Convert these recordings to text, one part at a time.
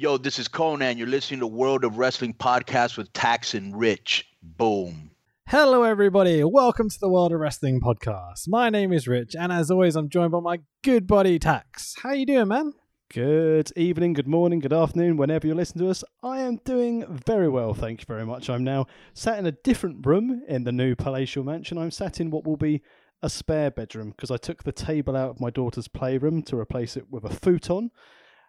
Yo, this is Conan. You're listening to World of Wrestling podcast with Tax and Rich. Boom. Hello, everybody. Welcome to the World of Wrestling podcast. My name is Rich, and as always, I'm joined by my good buddy Tax. How you doing, man? Good evening, good morning, good afternoon, whenever you listen to us. I am doing very well, thank you very much. I'm now sat in a different room in the new palatial mansion. I'm sat in what will be a spare bedroom because I took the table out of my daughter's playroom to replace it with a futon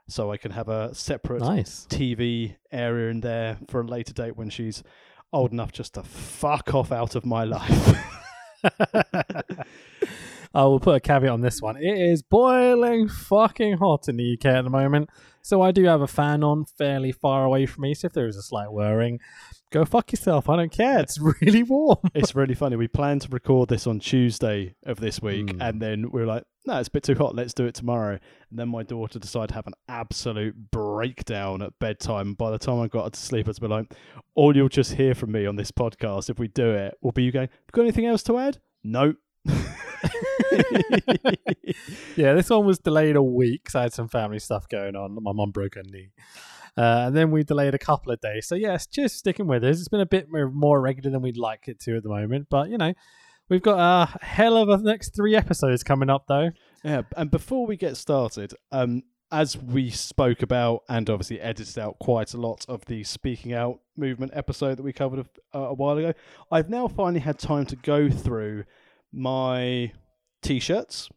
so I can have a separate Nice. TV area in there for a later date when she's old enough just to fuck off out of my life. I will put a caveat on this one. It is boiling fucking hot in the UK at the moment, so I do have a fan on fairly far away from me. So if there is a slight whirring, go fuck yourself. I don't care. It's really warm. it's really funny. We planned to record this on Tuesday of this week, Mm. and then we were like, "No, it's a bit too hot. Let's do it tomorrow." And then my daughter decided to have an absolute breakdown at bedtime. By the time I got to sleep, it's been like, "All you'll just hear from me on this podcast, if we do it, will be you going, "Got anything else to add?" No. yeah, this one was delayed a week 'cause I had some family stuff going on. My mum broke her knee. Uh, and then we delayed a couple of days. So, yes, just sticking with us. It's been a bit more, regular than we'd like it to at the moment. But, you know, we've got a hell of a next three episodes coming up, though. Yeah, and before we get started, um, as we spoke about and obviously edited out quite a lot of the speaking out movement episode that we covered a, a while ago, I've now finally had time to go through my t-shirts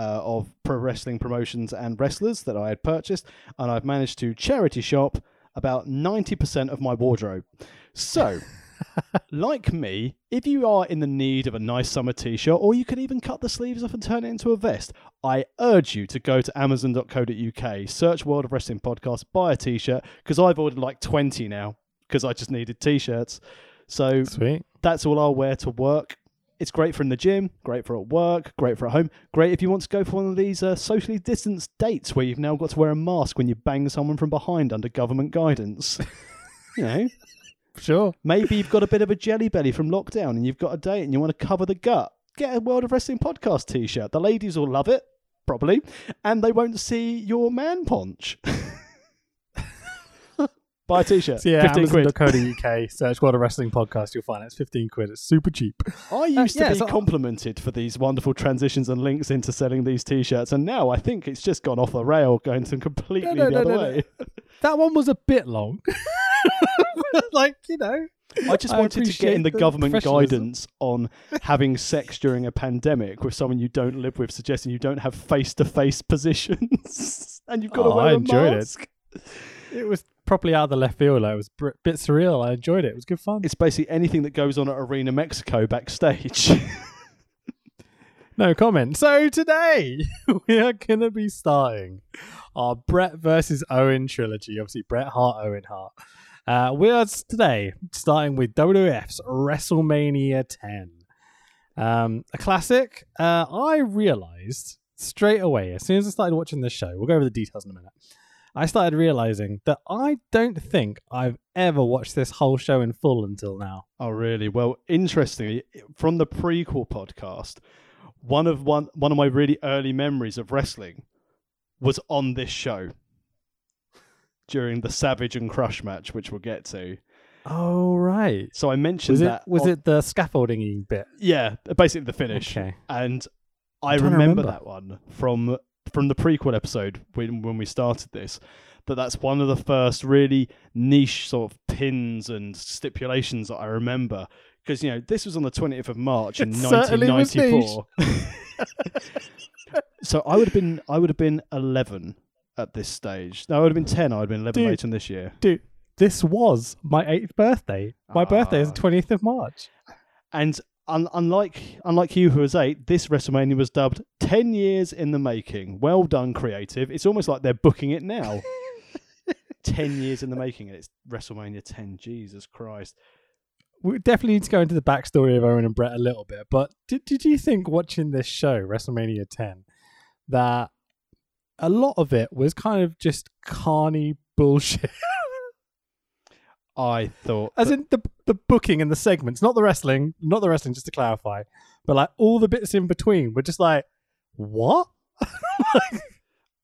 uh, of pro wrestling promotions and wrestlers that I had purchased, and I've managed to charity shop about ninety percent of my wardrobe. So. like me, if you are in the need of a nice summer t-shirt, or you could even cut the sleeves off and turn it into a vest, I urge you to go to amazon.co.uk, search World of Wrestling Podcast, buy a t-shirt, because I've ordered like 20 now, because I just needed t-shirts. So Sweet. that's all I'll wear to work. It's great for in the gym, great for at work, great for at home, great if you want to go for one of these uh, socially distanced dates where you've now got to wear a mask when you bang someone from behind under government guidance. you know, Sure. Maybe you've got a bit of a jelly belly from lockdown and you've got a date and you want to cover the gut. Get a World of Wrestling podcast t shirt. The ladies will love it, probably, and they won't see your man ponch. Buy a t shirt. So, yeah, 15 quid. amazon.co.uk, search World of Wrestling Podcast. You'll find it. It's 15 quid. It's super cheap. I used to yeah, be so- complimented for these wonderful transitions and links into selling these t shirts, and now I think it's just gone off the rail, going to completely No, no, the no, other way. That one was a bit long. like, you know. I just I wanted to get in the the government guidance on having sex during a pandemic with someone you don't live with, suggesting you don't have face to face positions and you've got to Oh, wear I a enjoyed it. mask. It was properly out of the left field. Like, it was a bit surreal. I enjoyed it. It was good fun. It's basically anything that goes on at Arena Mexico backstage. No comment. So today we are going to be starting our Bret versus Owen trilogy. Obviously, Bret Hart, Owen Hart. Uh, we are today starting with WWF's WrestleMania 10. Um, a classic. Uh, I realized straight away, as soon as I started watching this show, we'll go over the details in a minute. I started realizing that I don't think I've ever watched this whole show in full until now. oh, really? Well, interestingly, from the prequel podcast, one of one one of my really early memories of wrestling was on this show during the Savage and Crush match, which we'll get to. Oh, right. So I mentioned Was it, that. was on- it the scaffolding bit? Yeah, basically the finish. Okay. And I remember, remember. that one from from the prequel episode when when we started this. That that's one of the first really niche sort of pins and stipulations that I remember because you know this was on the twentieth of March in It certainly 1994. so I would have been I would have been eleven at this stage. No, I would have been ten. I would have been eleven Dude. later in this year. Dude, this was my eighth birthday. My birthday is Ah. the 20th of March. And un- unlike unlike you, who was eight, this WrestleMania was dubbed ten years in the making. Well done, creative. It's almost like they're booking it now. ten years in the making, and it's WrestleMania ten. Jesus Christ! We definitely need to go into the backstory of Owen and Bret a little bit. But did, did you think watching this show, WrestleMania 10, that a lot of it was kind of just carny bullshit? I thought As in the the booking and the segments, not the wrestling, not the wrestling, just to clarify, but like all the bits in between were just like, what?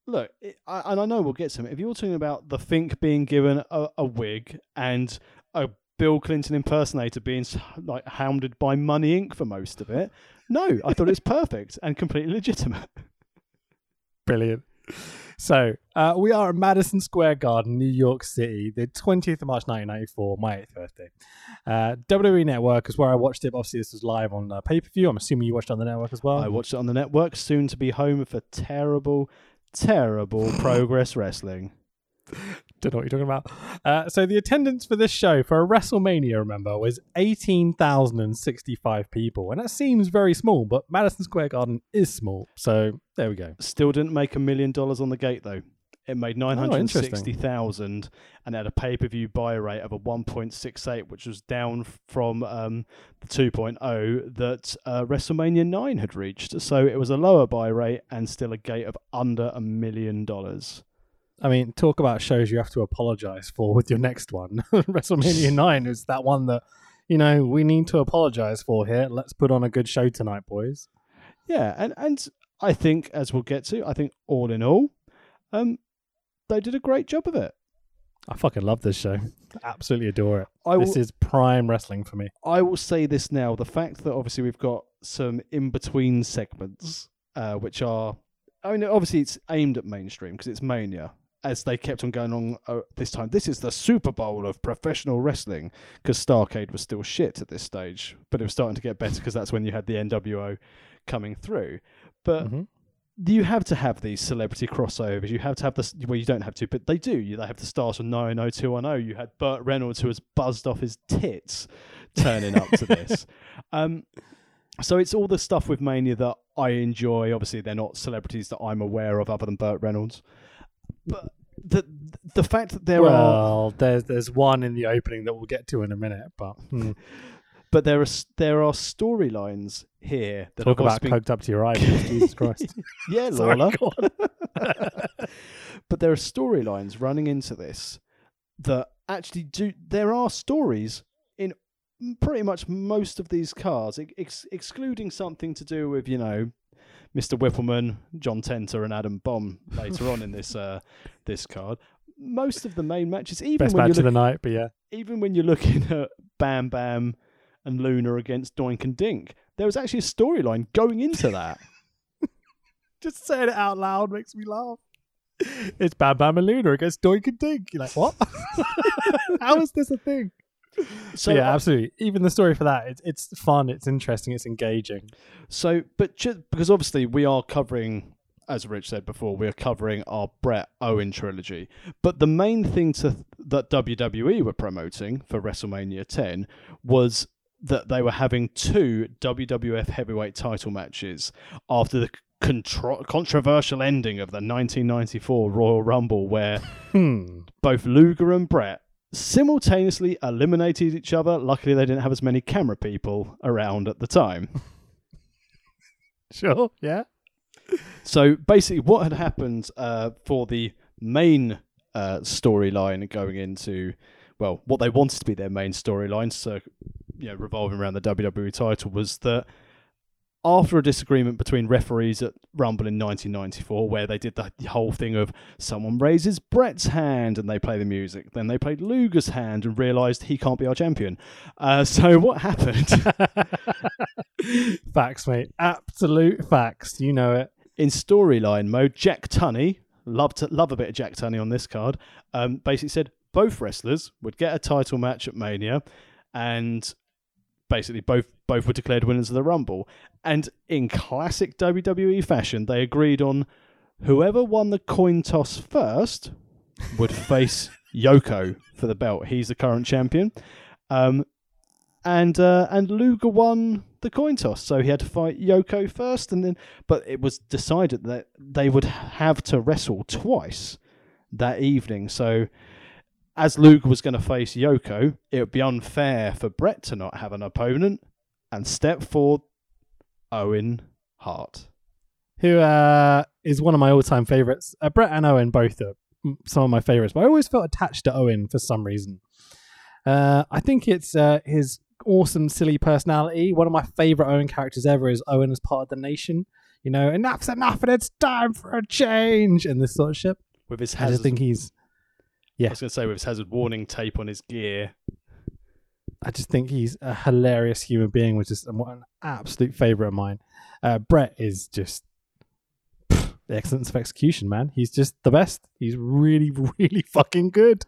look, it, I, and I know we'll get some. If you're talking about the Fink being given a, a wig and a Bill Clinton impersonator being like hounded by Money Inc. for most of it, no, I thought it was perfect and completely legitimate. Brilliant. So uh, we are at Madison Square Garden, New York City, the 20th of March 1994, my eighth birthday. Uh, WWE Network is where I watched it. Obviously, this was live on uh, pay per view. I'm assuming you watched it on the network as well. I watched it on the network, soon to be home for terrible, terrible Progress Wrestling. Don't know what you're talking about. Uh, so the attendance for this show for a WrestleMania, remember, was 18,065 people. And that seems very small, but Madison Square Garden is small. So there we go. Still didn't make a million dollars on the gate though. It made nine hundred and sixty interesting. and had a pay per view buy rate of a one point six eight, which was down from um, the two that uh, WrestleMania nine had reached. So it was a lower buy rate and still a gate of under a million dollars. I mean, talk about shows you have to apologize for with your next one. WrestleMania 9 is that one that, you know, we need to apologize for here. Let's put on a good show tonight, boys. Yeah, and and I think as we'll get to, I think all in all, um, they did a great job of it. I fucking love this show. Absolutely adore it. I will, This is prime wrestling for me. I will say this now: the fact that obviously we've got some in between segments, uh, which are, I mean, obviously it's aimed at mainstream because it's Mania. As they kept on going on uh, this time, this is the Super Bowl of professional wrestling because Starcade was still shit at this stage, but it was starting to get better because that's when you had the NWO coming through. But Mhm. you have to have these celebrity crossovers. You have to have this. Well, you don't have to, but they do. You they have the stars from 90210. You had Burt Reynolds who was buzzed off his tits turning up to this. Um, so it's all the stuff with Mania that I enjoy. Obviously, they're not celebrities that I'm aware of other than Burt Reynolds. But the the fact that there are well, there's there's one in the opening that we'll get to in a minute, but hmm. but there are there are storylines here that talk about been coked up to your eyeballs. Jesus Christ. yeah, Sorry, Lawler. but there are storylines running into this that actually do. There are stories in pretty much most of these cars, ex- excluding something to do with you know Mr. Wippleman, John Tenta, and Adam Bomb later on in this uh, this card. Most of the main matches, even Best when you match of the night, but yeah. even when you're looking at Bam Bam and Luna against Doink and Dink, there was actually a storyline going into that. Just saying it out loud makes me laugh. It's Bam Bam and Luna against Doink and Dink. You're like, what? How is this a thing? So yeah, absolutely. Even the story for that, it's it's fun, it's interesting, it's engaging. So, but ju- because obviously we are covering, as Rich said before, we are covering our Bret Owen trilogy. But the main thing to that WWE were promoting for WrestleMania 10 was that they were having two WWF heavyweight title matches after the contro- controversial ending of the 1994 Royal Rumble, where Hmm. both Luger and Bret simultaneously eliminated each other. Luckily, they didn't have as many camera people around at the time. Sure. Yeah. So basically, what had happened uh, for the main uh, storyline going into, well, what they wanted to be their main storyline, so you know, revolving around the WWE title, was that after a disagreement between referees at Rumble in 1994, where they did the whole thing of someone raises Bret's hand and they play the music, then they played Luger's hand and realised he can't be our champion. Uh, so what happened? facts, mate. Absolute facts. You know it. in storyline mode, Jack Tunney, love to love a bit of Jack Tunney on this card. Um, basically said both wrestlers would get a title match at Mania, and basically both both were declared winners of the Rumble. And in classic WWE fashion, they agreed on whoever won the coin toss first would face Yoko for the belt. He's the current champion. Um, and uh, and Luger won the coin toss, so he had to fight Yoko first, and then but it was decided that they would have to wrestle twice that evening. So as Luger was going to face Yoko, it would be unfair for Bret to not have an opponent and step forward Owen Hart. Who uh, is one of my all-time favorites. Uh, Bret and Owen both are some of my favorites, but I always felt attached to Owen for some reason. Uh, I think it's uh, his awesome, silly personality. One of my favorite Owen characters ever is Owen as part of the Nation. you know, enough's enough and it's time for a change and this sort of shit. with his I hazard, just think he's Yeah, I was going to say with his hazard warning tape on his gear. I just think he's a hilarious human being, which is an absolute favorite of mine. Uh, Bret is just pff, the excellence of execution, man. He's just the best. He's really, really fucking good.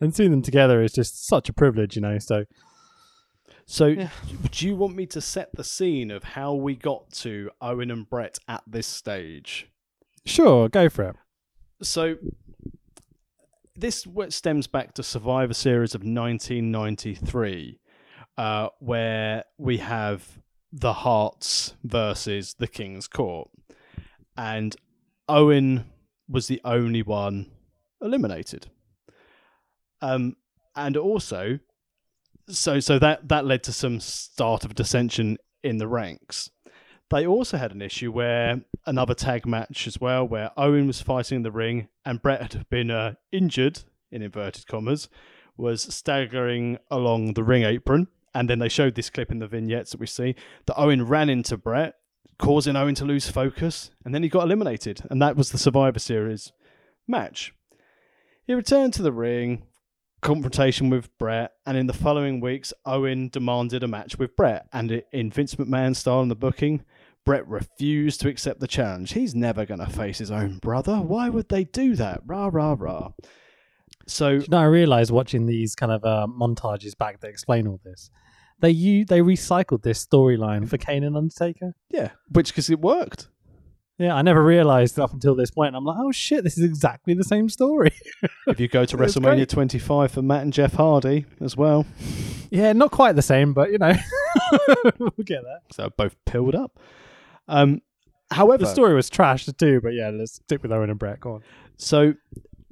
And seeing them together is just such a privilege, you know. So So, Yeah. do you want me to set the scene of how we got to Owen and Bret at this stage? sure, go for it. So, this stems back to Survivor Series of 1993, uh, where we have the Hearts versus the King's Court, and Owen was the only one eliminated. Um, and also, so so that that led to some start of dissension in the ranks. They also had an issue where another tag match as well, where Owen was fighting in the ring and Bret had been uh, injured in inverted commas, was staggering along the ring apron, and then they showed this clip in the vignettes that we see that Owen ran into Bret, causing Owen to lose focus, and then he got eliminated, and that was the Survivor Series match. He returned to the ring, confrontation with Bret, and in the following weeks, Owen demanded a match with Bret, and in Vince McMahon style in the booking, Bret refused to accept the challenge. He's never going to face his own brother. Why would they do that? Rah, rah, rah. So, you know, I realized watching these kind of uh, montages back that explain all this. They u- they recycled this storyline for Kane and Undertaker. yeah, which because it worked. Yeah, I never realized up until this point. I'm like, oh shit, this is exactly the same story. If you go to WrestleMania great. 25 for Matt and Jeff Hardy as well. yeah, not quite the same, but you know, we'll get there. So both pilled up. Um, however, The story was trash too, but yeah, let's stick with Owen and Bret. Go on. So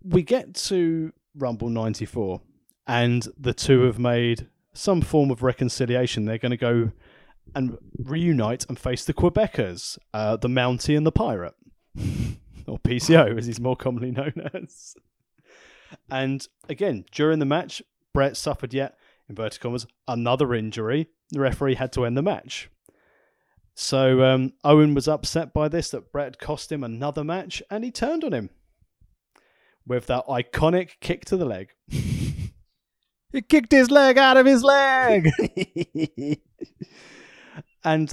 we get to Rumble 94, and the two have made some form of reconciliation. They're going to go and reunite and face the Quebecers, uh, the Mountie and the Pirate, or PCO as he's more commonly known as. And again, during the match, Bret suffered yet, inverted commas, another injury. The referee had to end the match. So um, Owen was upset by this that Bret cost him another match, and he turned on him with that iconic kick to the leg. He kicked his leg out of his leg. and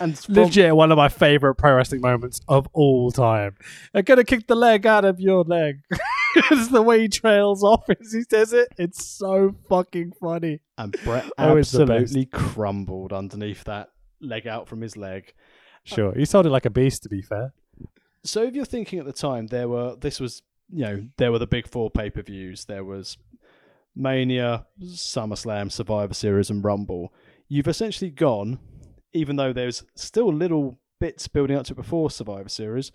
and from- Legit, one of my favorite pro wrestling moments of all time. I'm gonna kick the leg out of your leg. it's the way he trails off as he says it. It's so fucking funny. and Bret it's the best. absolutely crumbled underneath that leg out from his leg. Uh, sure, he sounded like a beast. To be fair, So if you're thinking at the time, there were this was you know there were the big four pay per views. There was Mania, SummerSlam, Survivor Series, and Rumble. You've essentially gone, even though there's still little bits building up to it before Survivor Series.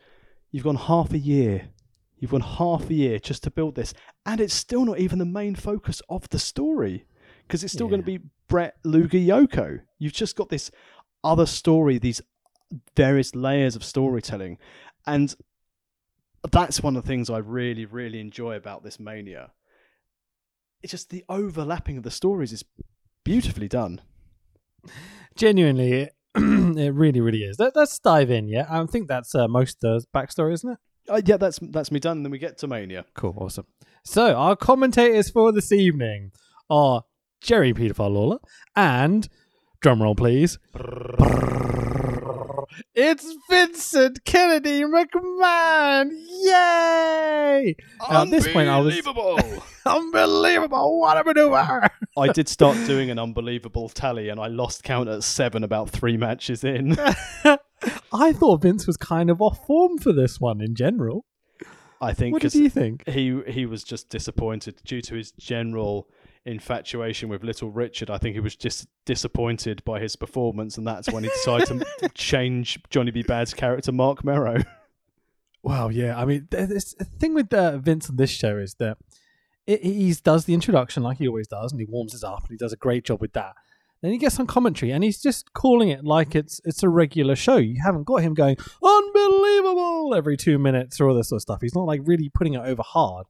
You've gone half a year. You've gone half a year just to build this, and it's still not even the main focus of the story because it's still going to be Bret Luger Yoko. You've just got this other story, these various layers of storytelling, and that's one of the things I really, really enjoy about this mania. It's just the overlapping of the stories is beautifully done. genuinely, it, it really, really is. Let, let's dive in. Yeah, I think that's uh, most of the backstory, isn't it? Uh, yeah, that's that's me done. Then we get to mania. Cool, awesome. So our commentators for this evening are Jerry Pedophile Lawler and drumroll please. It's Vincent Kennedy McMahon! Yay! Now, at this point, I was unbelievable. Unbelievable! What a maneuver! I did start doing an unbelievable tally, and I lost count at seven about three matches in. I thought Vince was kind of off form for this one in general. I think What did 'cause you think? he he was just disappointed due to his general infatuation with Little Richard. I think he was just disappointed by his performance, and that's when he decided to change Johnny B. Badd's character, Marc Mero. Well, yeah. I mean, the thing with uh, Vince on this show is that it, he does the introduction like he always does, and he warms us up, and he does a great job with that. Then he gets some commentary, and he's just calling it like it's it's a regular show. You haven't got him going unbelievable every two minutes or all this sort of stuff. He's not like really putting it over hard.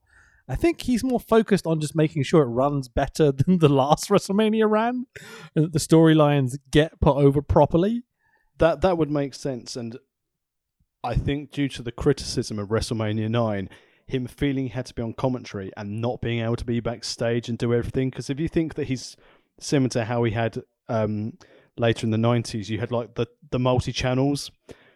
I think he's more focused on just making sure it runs better than the last WrestleMania ran, and that the storylines get put over properly. That that would make sense, and I think due to the criticism of WrestleMania 9, him feeling he had to be on commentary and not being able to be backstage and do everything. Because if you think that he's similar to how he had um, later in the 90s, you had like the, the multi channels.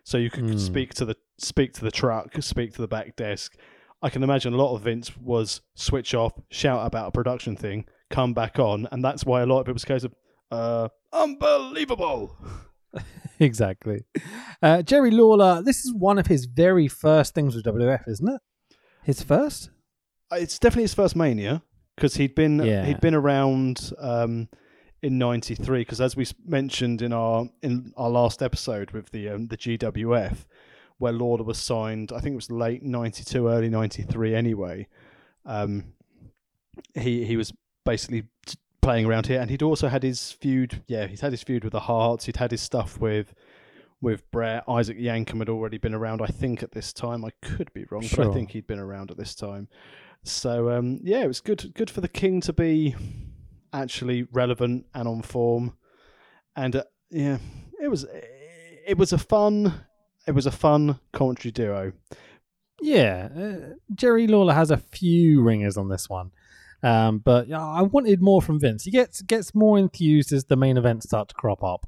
So you could Hmm. speak to the speak to the truck, speak to the back desk. I can imagine a lot of Vince was switch off, shout about a production thing, come back on, and that's why a lot of it was case of uh, unbelievable. exactly. Uh, Jerry Lawler, this is one of his very first things with WWF, isn't it? His first? Uh, It's definitely his first Mania because he'd been Yeah. he'd been around um, in '93. Because as we mentioned in our in our last episode with the um, the GWF, where Lawler was signed, I think it was late '92, early '93. Anyway, um, he he was basically t- playing around here, and he'd also had his feud. Yeah, he's had his feud with the Hearts. He'd had his stuff with. With Bret, Isaac Yankem had already been around, I think, at this time. I could be wrong, but I think he'd been around at this time. So um, yeah, it was good good for the king to be actually relevant and on form, and uh, yeah, it was it was a fun it was a fun commentary duo. Yeah. Uh, Jerry Lawler has a few ringers on this one. Um, but I wanted more from Vince. He gets gets more enthused as the main events start to crop up.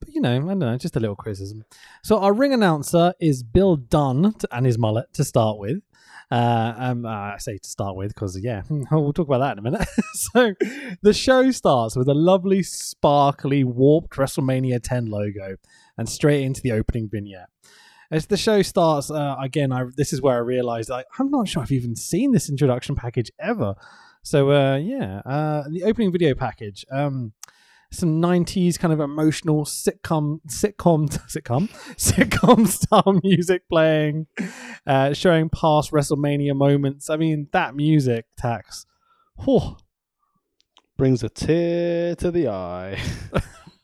But you know, I don't know, just a little criticism. So our ring announcer is Bill Dunn t- and his mullet to start with. Uh, um, uh, I say to start with because yeah, we'll talk about that in a minute. so the show starts with a lovely, sparkly, warped WrestleMania 10 logo, and straight into the opening vignette. As the show starts, uh, again, I this is where I realized like, I'm not sure I've even seen this introduction package ever. So uh, yeah, uh, the opening video package. Um, some 90s kind of emotional sitcom sitcom sitcom sitcom style music playing uh showing past wrestlemania moments i mean that music tax whew, Brings a tear to the eye.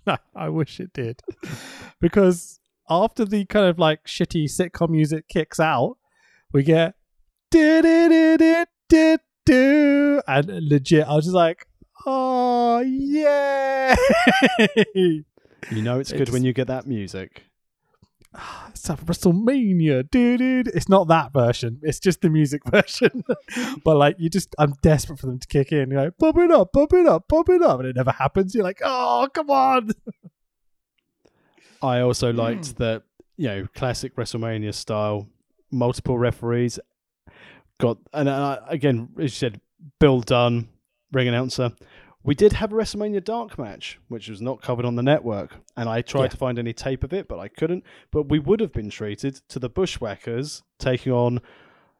i wish it did because after the kind of like shitty sitcom music kicks out we get do and legit i was just like oh yeah you know it's good It's- when you get that music. it's a WrestleMania, dude. It's not that version. It's just the music version. but like, you just, I'm desperate for them to kick in. You're like, pop it up, pop it up, pop it up, and it never happens. You're like, oh, come on. I also liked that you know classic WrestleMania style, multiple referees. Got and uh, again, as you said, Bill Dunn, ring announcer. We did have a WrestleMania Dark match, which was not covered on the network, and I tried Yeah. to find any tape of it, but I couldn't. But we would have been treated to the Bushwhackers taking on,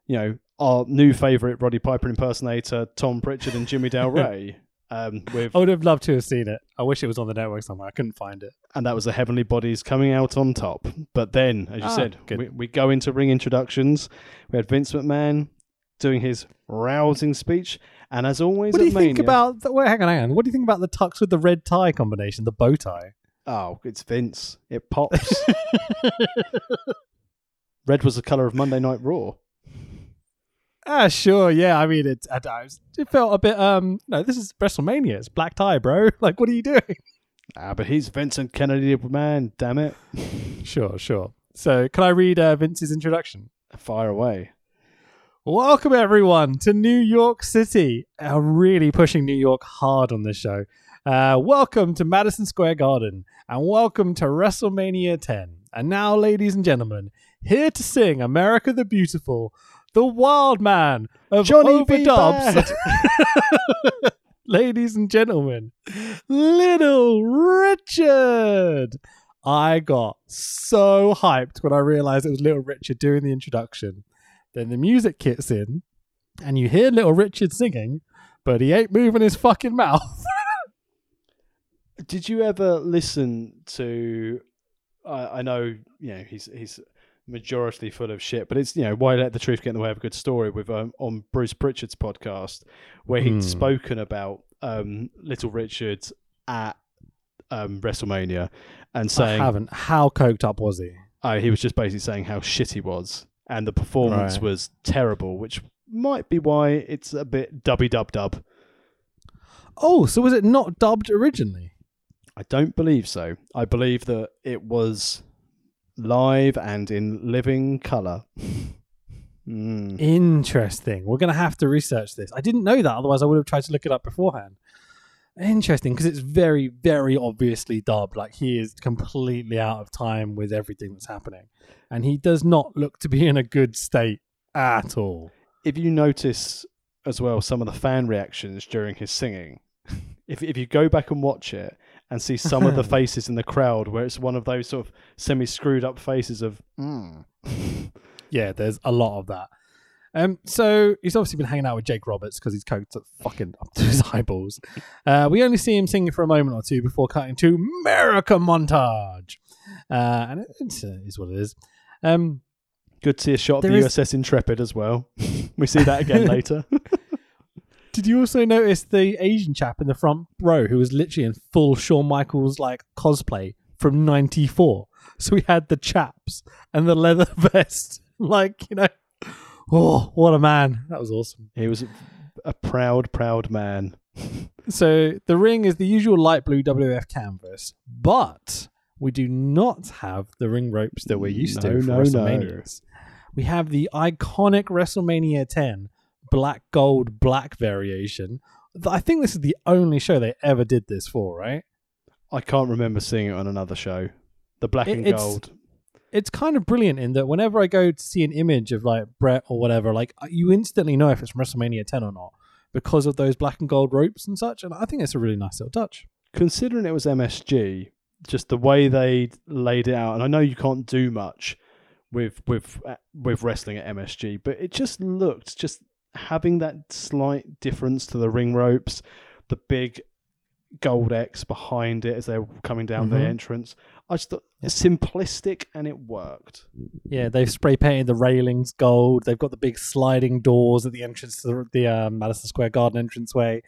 you know, our new favorite Roddy Piper impersonator, Tom Prichard and Jimmy Del Ray. Um, with I would have loved to have seen it. I wish it was on the network somewhere. I couldn't find it. and that was the Heavenly Bodies coming out on top. But then, as you Ah, said, good. we, we go into ring introductions. We had Vince McMahon doing his rousing speech, and as always, What do at you think Mania- about? The, wait, hang on, hang on. What do you think about the tux with the red tie combination, the bow tie? Oh, it's Vince. It pops. Red was the color of Monday Night Raw. Ah, sure, yeah. I mean, it. I, I, it felt a bit. Um, no, this is WrestleMania. It's black tie, bro. Like, what are you doing? Ah, but he's Vincent Kennedy man. Damn it! Sure, sure. So, can I read uh, Vince's introduction? Fire away. Welcome everyone to New York City. Uh, really pushing New York hard on this show. Uh, welcome to Madison Square Garden and welcome to WrestleMania 10. And now, ladies and gentlemen, here to sing America the Beautiful, the Wild Man of Johnny B. Overdubs. Ladies and gentlemen, Little Richard. I got so hyped when I realized it was Little Richard doing the introduction. Then the music kicks in, and you hear Little Richard singing, but he ain't moving his fucking mouth. Did you ever listen to? I I know you know he's he's majority full of shit, but it's you know why let the truth get in the way of a good story with um, on Bruce Prichard's podcast where he'd Hmm. spoken about um, Little Richard at um, WrestleMania and saying I haven't. How coked up was he? uh, he was just basically saying how shit he was and the performance Right. was terrible, which might be why it's a bit dubby dub dub. Oh, so was it not dubbed originally? I don't believe so. I believe that it was live and in living color. Mm. Interesting. We're going to have to research this. I didn't know that. Otherwise, I would have tried to look it up beforehand. Interesting, because it's very, very obviously dubbed. Like he is completely out of time with everything that's happening, and he does not look to be in a good state at all. If you notice as well some of the fan reactions during his singing, if if you go back and watch it and see some of the faces in the crowd where it's one of those sort of semi screwed up faces of mm. yeah, there's a lot of that. Um, so he's obviously been hanging out with Jake Roberts because he's coked fucking up to his eyeballs. Uh, we only see him singing for a moment or two before cutting to America montage, uh, and it, it's, uh, is what it is. Um, Good to see a shot of the There USS Intrepid as well. we see that again later. Did you also notice the Asian chap in the front row who was literally in full Shawn Michaels like cosplay from '94? So we had the chaps and the leather vest, like you know. Oh, what a man! That was awesome. he was a proud, proud man. So the ring is the usual light blue WF canvas, but we do not have the ring ropes that we're used No, to for no, no. WrestleManias. We have the iconic WrestleMania 10 black gold black variation. I think this is the only show they ever did this for, right? I can't remember seeing it on another show. The black It- and it's- gold. It's kind of brilliant in that whenever I go to see an image of like Bret or whatever, like you instantly know if it's from WrestleMania 10 or not because of those black and gold ropes and such. And I think it's a really nice little touch. Considering it was MSG, just the way they laid it out, and I know you can't do much with with uh, with wrestling at MSG, but it just looked just having that slight difference to the ring ropes, the big gold X behind it as they're coming down the Mhm. entrance. I just thought it's simplistic and it worked. Yeah, they've spray painted the railings gold. They've got the big sliding doors at the entrance to the, the um, Madison Square Garden entranceway.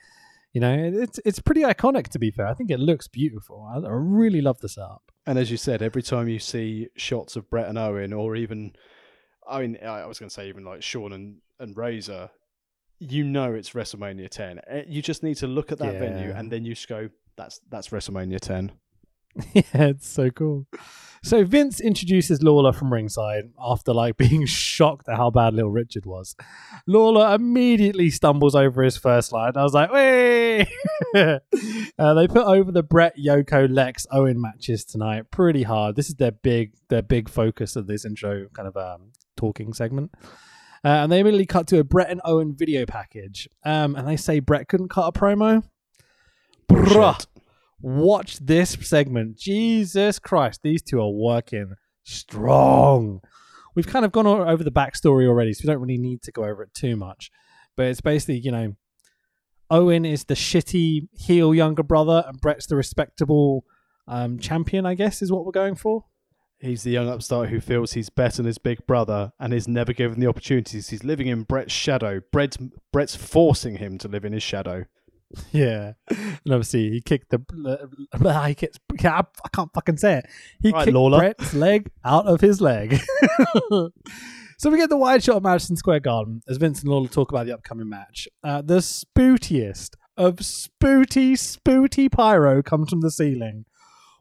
You know, it's it's pretty iconic to be fair. I think it looks beautiful. I, I really love the setup. And as you said, every time you see shots of Bret and Owen, or even, I mean, I I was going to say even like Shawn and, and Razor, you know it's WrestleMania 10. Eh, You just need to look at that venue and then you just go, that's that's WrestleMania 10. yeah, it's so cool. So Vince introduces Lawler from ringside after like being shocked at how bad Little Richard was. Lawler immediately stumbles over his first line. I was like, "Wait!" uh, they put over the Bret, Yoko, Lex, Owen matches tonight. Pretty hard. This is their big, their big focus of this intro kind of um, talking segment. Uh, and they immediately cut to a Bret and Owen video package. Um, and they say Bret couldn't cut a promo. Bruh watch this segment. Jesus Christ, these two are working strong. We've kind of gone over the backstory already, so we don't really need to go over it too much. But it's basically, you know, Owen is the shitty heel younger brother, and Bret's the respectable um, champion. I guess is what we're going for. He's the young upstart who feels he's better than his big brother and is never given the opportunities. He's living in Bret's shadow. Bret's, Bret's forcing him to live in his shadow. Yeah, and obviously he kicked the. He kicked, I can't fucking say it. He Right, kicked Lawler. Bret's leg out of his leg. so we get the wide shot of Madison Square Garden as Vince and Lawler talk about the upcoming match. Uh, the spootiest of spooty, spooty pyro comes from the ceiling.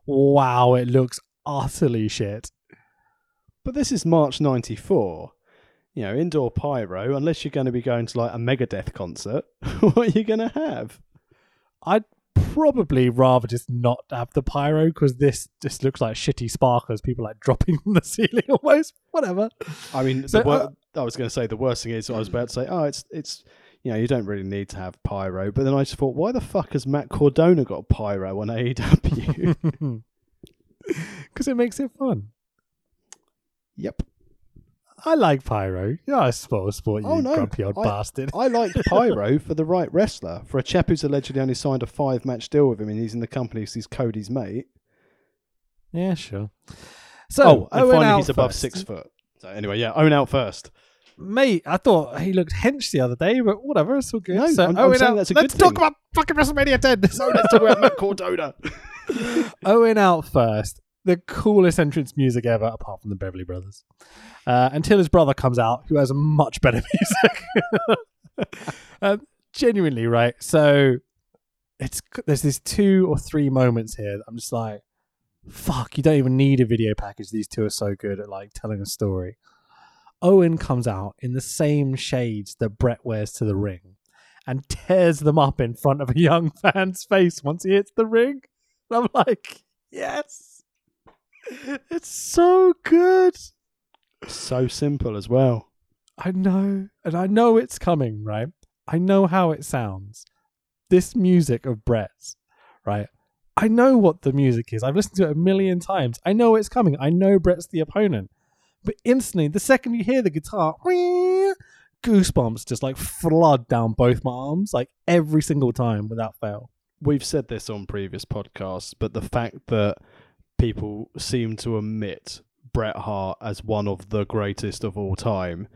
Wow, it looks utterly shit. But this is March 94. You know, indoor pyro, unless you're going to be going to like a Megadeth concert, what are you going to have? I'd probably rather just not have the pyro because this just looks like shitty sparklers, people like dropping from the ceiling almost. Whatever. I mean, So, wor- uh, I was going to say the worst thing is I was about to say, oh, it's it's you know you don't really need to have pyro, but then I just thought, why the fuck has Matt Cardona got pyro on AEW? Because it makes it fun. yep, I like pyro. Yeah, I suppose sport you Oh, no. grumpy old I- bastard. I like pyro for the right wrestler. For a chap who's allegedly only signed a five match deal with him, and he's in the company because he's Cody's mate. yeah, sure. So, oh, and Owen finally he's above six foot. So anyway, yeah, own out first. Mate, I thought he looked hench the other day, but whatever, it's all good. No, so, I'm- I'm saying out. that's a Let's talk thing. about fucking WrestleMania 10. So let's talk about Matt Cardona. Owen out first. The coolest entrance music ever, apart from the Beverly Brothers. Uh, until his brother comes out, who has much better music. um, genuinely, right? So it's there's these two or three moments here that I'm just like, fuck, you don't even need a video package. These two are so good at like telling a story. Owen comes out in the same shades that Bret wears to the ring and tears them up in front of a young fan's face once he hits the ring. And I'm like, yes. It's so good. So simple as well. I know, and I know it's coming, right? I know how it sounds. This music of Bret's, right? I know what the music is. I've listened to it a million times. I know it's coming. I know Bret's the opponent. But instantly, the second you hear the guitar, goosebumps just like flood down both my arms, like every single time without fail. We've said this on previous podcasts, but the fact that people seem to omit Bret Hart as one of the greatest of all time,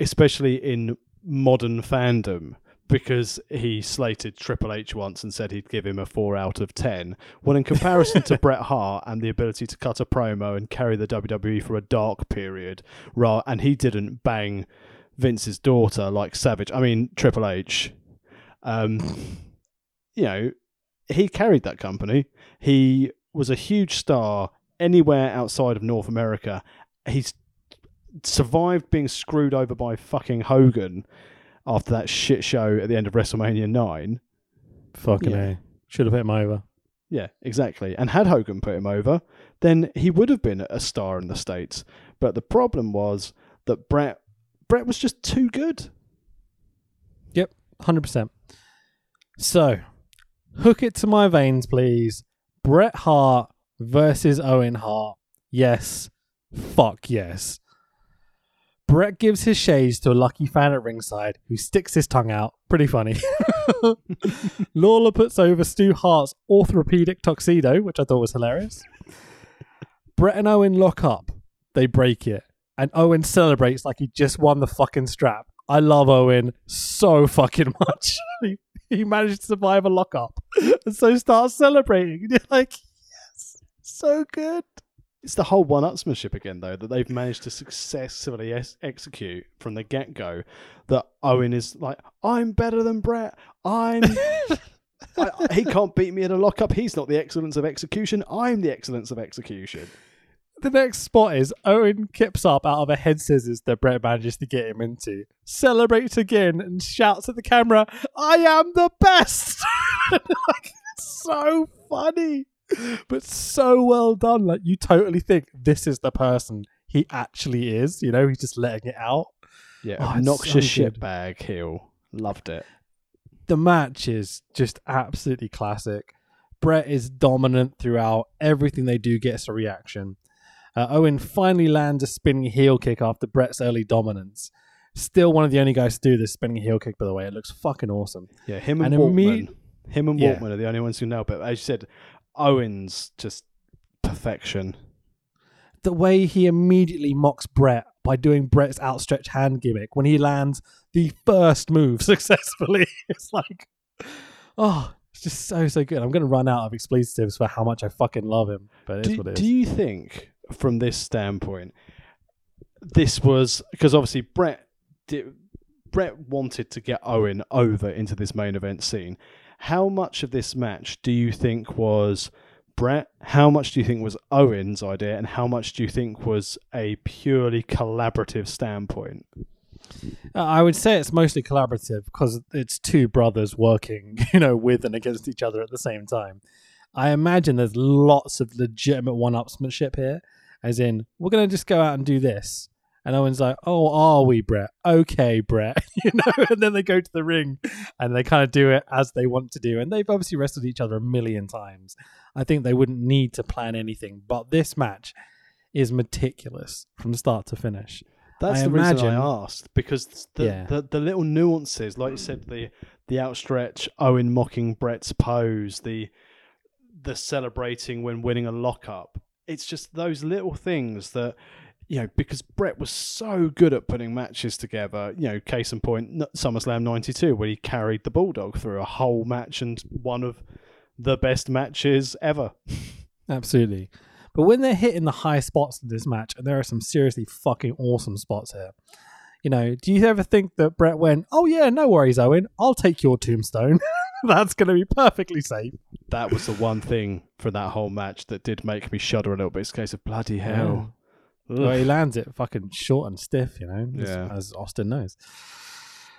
especially in modern fandom, because he slated Triple H once and said he'd give him a four out of ten. When in comparison to Bret Hart and the ability to cut a promo and carry the WWE for a dark period, right? And he didn't bang Vince's daughter like Savage. I mean Triple H. Um, you know, he carried that company. He was a huge star anywhere outside of North America. He's survived being screwed over by fucking Hogan after that shit show at the end of WrestleMania 9. Fucking Yeah. A. Should have hit him over. Yeah, exactly. And had Hogan put him over, then he would have been a star in the States. But the problem was that Bret Bret was just too good. Yep, 100%. So, hook it to my veins, please. Bret Hart versus Owen Hart. Yes. Fuck yes. Bret gives his shades to a lucky fan at ringside who sticks his tongue out. Pretty funny. Lawler puts over Stu Hart's orthopedic tuxedo, which I thought was hilarious. Bret and Owen lock up. They break it. And Owen celebrates like he just won the fucking strap. I love Owen so fucking much. he, managed to survive a lockup. And so starts celebrating. And you're like, yes, so good. It's the whole one-upsmanship again, though, that they've managed to successfully es- execute from the get-go. That Owen is like, I'm better than Bret. I'm. I, he can't beat me in a lockup. He's not the excellence of execution. I'm the excellence of execution. The next spot is Owen kips up out of a head scissors that Bret manages to get him into, celebrates again, and shouts at the camera, I am the best! like, it's so funny, but so well done. Like, you totally think this is the person he actually is. You know, he's just letting it out. Yeah, Oh, obnoxious so shitbag heel. Loved it. the match is just absolutely classic. Bret is dominant throughout. Everything they do gets a reaction. Uh, Owen finally lands a spinning heel kick after Bret's early dominance. Still one of the only guys to do this spinning heel kick, by the way. It looks fucking awesome. Yeah, him and, And Waltman. imme- him and Yeah. Waltman are the only ones who know. But as you said, Owens just perfection. The way he immediately mocks Bret by doing Bret's outstretched hand gimmick when he lands the first move successfully. It's like, oh, it's just so, so good. I'm going to run out of expletives for how much I fucking love him, but it's Do, what it is. do you think, from this standpoint, this was because obviously Bret did, Bret wanted to get Owen over into this main event scene. How much of this match do you think was Bret? How much do you think was Owen's idea, and how much do you think was a purely collaborative standpoint? Uh, I would say it's mostly collaborative because it's two brothers working, you know, with and against each other at the same time. I imagine there's lots of legitimate one-upsmanship here, as in we're gonna just go out and do this, and Owen's like, "Oh, are we, Bret? Okay, Bret," you know, and then they go to the ring and they kind of do it as they want to do, and they've obviously wrestled each other a million times. I think they wouldn't need to plan anything, but this match is meticulous from start to finish. That's I the reason I asked because the, Yeah. the the little nuances, like you said, the the outstretch Owen mocking Bret's pose, the the celebrating when winning a lockup. It's just those little things that you know because Bret was so good at putting matches together. You know, case in point, SummerSlam '92, where he carried the Bulldog through a whole match and one of the best matches ever. Absolutely. But when they're hitting the high spots in this match, and there are some seriously fucking awesome spots here, you know, do you ever think that Bret went, oh yeah, no worries, Owen, I'll take your tombstone? That's going to be perfectly safe. That was the one thing for that whole match that did make me shudder a little bit. It's a case of bloody hell. Well, he lands it fucking short and stiff, you know, as, Yeah. as Austin knows.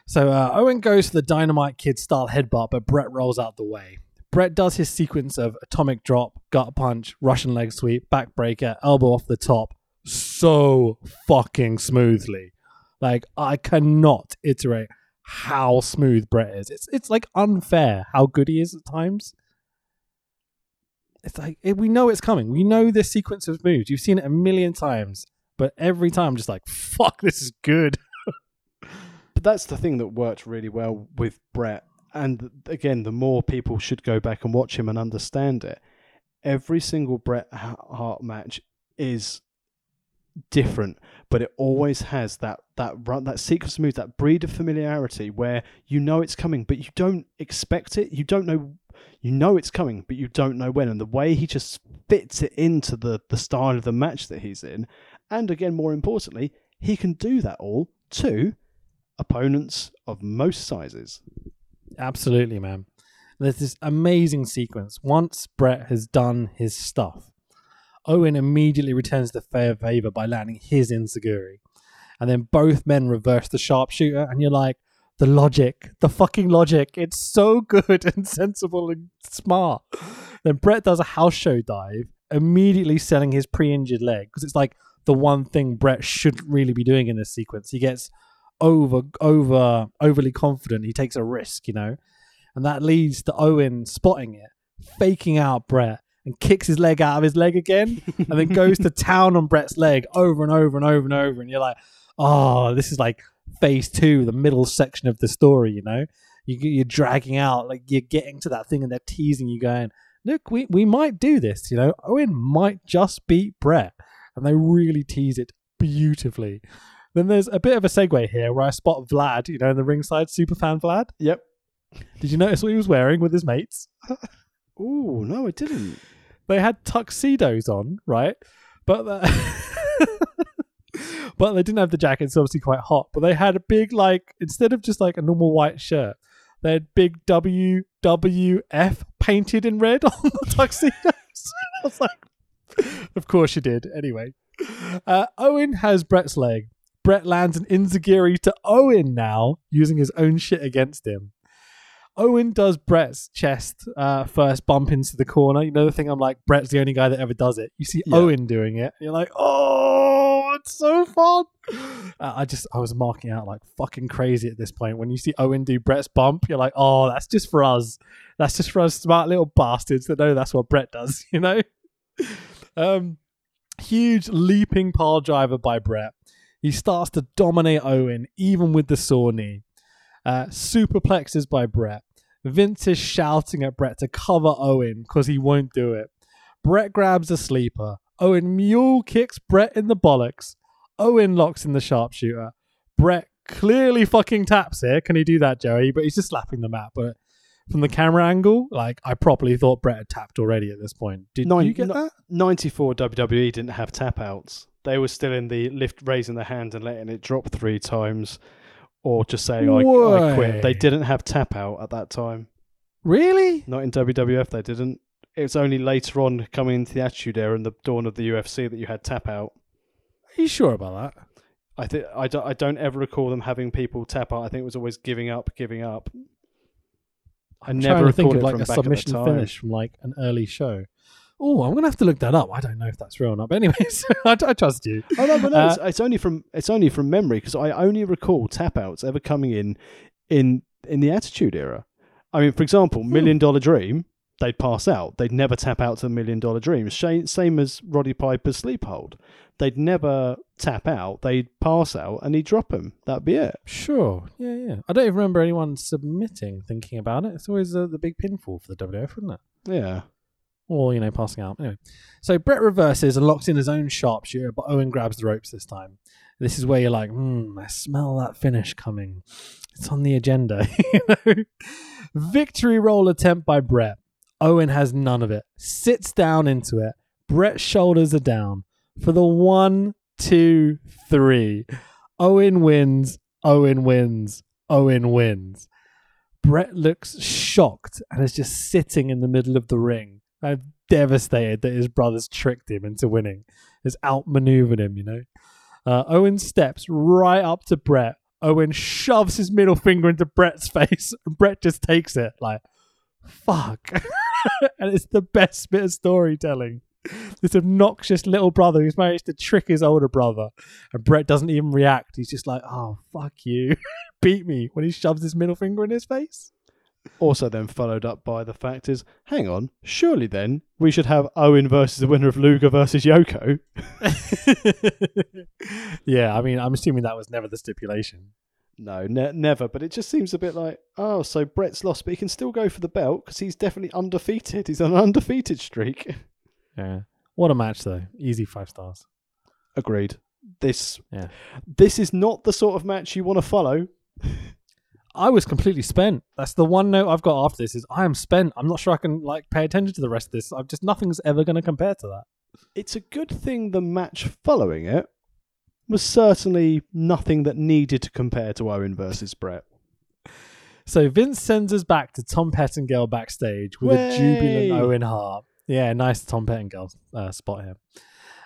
So uh, Owen goes for the Dynamite Kid style headbutt, but Bret rolls out the way. Bret does his sequence of atomic drop, gut punch, Russian leg sweep, backbreaker, elbow off the top so fucking smoothly. Like I cannot iterate how smooth Bret is. It's it's like unfair how good he is at times. It's like it, we know it's coming. We know this sequence of moves. You've seen it a million times, but every time I'm just like, fuck, this is good. But that's the thing that worked really well with Bret. And again, the more people should go back and watch him and understand it. Every single Bret Hart match is different, but it always has that that run, that sequence of moves, that breed of familiarity where you know it's coming, but you don't expect it. You don't know, you know it's coming, but you don't know when. And the way he just fits it into the the style of the match that he's in, and again, more importantly, he can do that all to opponents of most sizes. Absolutely, man. There's this amazing sequence. Once Bret has done his stuff, Owen immediately returns the favor by landing his enzuigiri. And then both men reverse the sharpshooter, and you're like, the logic, the fucking logic. It's so good and sensible and smart. Then Bret does a house show dive, immediately selling his pre injured leg because it's like the one thing Bret shouldn't really be doing in this sequence. He gets over over overly confident. He takes a risk, you know, and that leads to Owen spotting it, faking out Bret, and kicks his leg out of his leg again, and then goes to town on Bret's leg over and over and over and over. And you're like, oh, this is like phase two, the middle section of the story. You know, you, you're dragging out, like you're getting to that thing, and they're teasing you, going, look, we we might do this. You know, Owen might just beat Bret, and they really tease it beautifully. Then there's a bit of a segue here where I spot Vlad, you know, in the ringside superfan Vlad. Yep. Did you notice what he was wearing with his mates? Oh no, I didn't. They had tuxedos on, right? But the but they didn't have the jackets. Obviously, quite hot. But they had a big like instead of just like a normal white shirt, they had big WWF painted in red on the tuxedos. I was like, of course you did. Anyway, uh, Owen has Bret's leg. Bret lands an enzuigiri to Owen now, using his own shit against him. Owen does Bret's chest uh, first bump into the corner. You know the thing I'm like, Bret's the only guy that ever does it. You see Yeah. Owen doing it, and you're like, oh, it's so fun. Uh, I just, I was marking out like fucking crazy at this point. When you see Owen do Bret's bump, you're like, oh, that's just for us. That's just for us smart little bastards that know that's what Bret does, you know? um, huge leaping pile driver by Bret. He starts to dominate Owen, even with the sore knee. Uh, superplexes by Bret. Vince is shouting at Bret to cover Owen because he won't do it. Bret grabs a sleeper. Owen mule kicks Bret in the bollocks. Owen locks in the sharpshooter. Bret clearly fucking taps here. Can he do that, Joey? But he's just slapping the mat. But from the camera angle, like I properly thought Bret had tapped already at this point. Did Nine- you get no- that? 94 WWE didn't have tap outs. They were still in the lift, raising the hand and letting it drop three times, or just saying, I, I quit. They didn't have tap out at that time. Really? Not in WWF, they didn't. It was only later on, coming into the Attitude Era and the dawn of the UFC, that you had tap out. Are you sure about that? I think I don't, I don't ever recall them having people tap out. I think it was always giving up, giving up. I I'm never think of like a back at the submission finish from like an early show. Oh, I'm gonna have to look that up. I don't know if that's real or not. But anyways, I, I trust you. Oh no, but no, Uh, it's, it's only from it's only from memory because I only recall tap outs ever coming in in in the Attitude Era. I mean, for example, Hmm. Million Dollar Dream, they'd pass out. They'd never tap out to the Million Dollar Dream. Same, same as Roddy Piper's Sleep Hold. They'd never tap out. They'd pass out and he'd drop him. That'd be it. Sure. Yeah, yeah. I don't even remember anyone submitting thinking about it. It's always uh, the big pinfall for the WF, isn't it? Yeah. Or, you know, passing out. Anyway. So Bret reverses and locks in his own sharpshooter, but Owen grabs the ropes this time. This is where you're like, hmm, I smell that finish coming. It's on the agenda. Victory roll attempt by Bret. Owen has none of it. Sits down into it. Bret's shoulders are down. For the one, two, three. Owen wins. Owen wins. Owen wins. Bret looks shocked and is just sitting in the middle of the ring, uh, devastated that his brother's tricked him into winning, has outmaneuvered him, you know. Uh, Owen steps right up to Bret. Owen shoves his middle finger into Bret's face, and Bret just takes it like, fuck. and it's the best bit of storytelling. This obnoxious little brother who's managed to trick his older brother, and Bret doesn't even react. He's just like, oh, fuck you. Beat me when he shoves his middle finger in his face. Also, then followed up by the fact is, hang on, surely then we should have Owen versus the winner of Luger versus Yoko. yeah, I mean, I'm assuming that was never the stipulation. No, ne- never. But it just seems a bit like, oh, so Bret's lost, but he can still go for the belt because he's definitely undefeated. He's on an undefeated streak. Yeah. What a match, though. Easy five stars. Agreed. This, Yeah. this is not the sort of match you want to follow. I was completely spent. That's the one note I've got after this is I am spent. I'm not sure I can like pay attention to the rest of this. I've just nothing's ever going to compare to that. It's a good thing the match following it was certainly nothing that needed to compare to Owen versus Bret. So Vince sends us back to Todd Pettengill backstage with a jubilant Way. Owen Hart. Yeah, nice Todd Pettengill uh, spot here.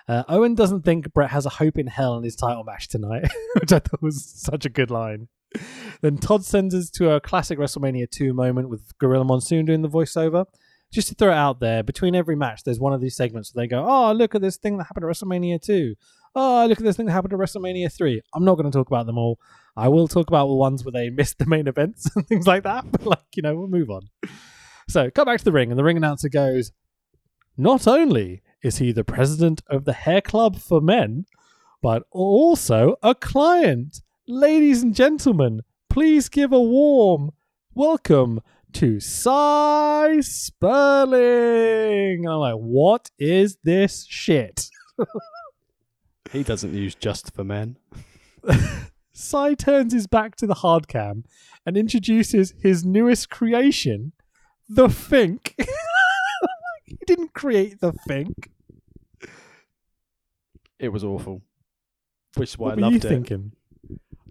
Uh, Owen doesn't think Bret has a hope in hell in his title match tonight, which I thought was such a good line. Then Todd sends us to a classic WrestleMania 2 moment with Gorilla Monsoon doing the voiceover. Just to throw it out there, between every match, there's one of these segments where they go, Oh, look at this thing that happened at WrestleMania 2. Oh, look at this thing that happened at WrestleMania 3. I'm not going to talk about them all. I will talk about the ones where they missed the main events and things like that. But, like, you know, we'll move on. So, come back to the ring, and the ring announcer goes, Not only is he the president of the Hair Club for Men, but also a client. Ladies and gentlemen, please give a warm welcome to Sy Sperling. And I'm like, what is this shit? He doesn't use just for men. Sy turns his back to the hard cam and introduces his newest creation, the Fink. he didn't create the Fink. It was awful. Which is why what I were you loved it. thinking?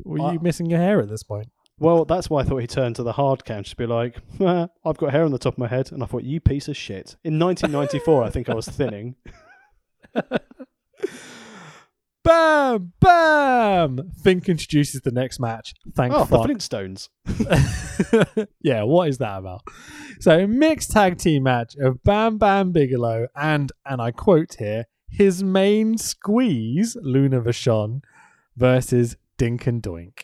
Were I- you missing your hair at this point? Well, that's why I thought he turned to the hard cam to be like, "Ah, I've got hair on the top of my head. And I thought, you piece of shit. In 1994, I think I was thinning. Bam! Bam! Fink introduces the next match. Thank Oh, the. Flintstones. yeah, what is that about? So, mixed tag team match of Bam Bam Bigelow and, and I quote here, his main squeeze, Luna Vachon, versus Dink and Doink.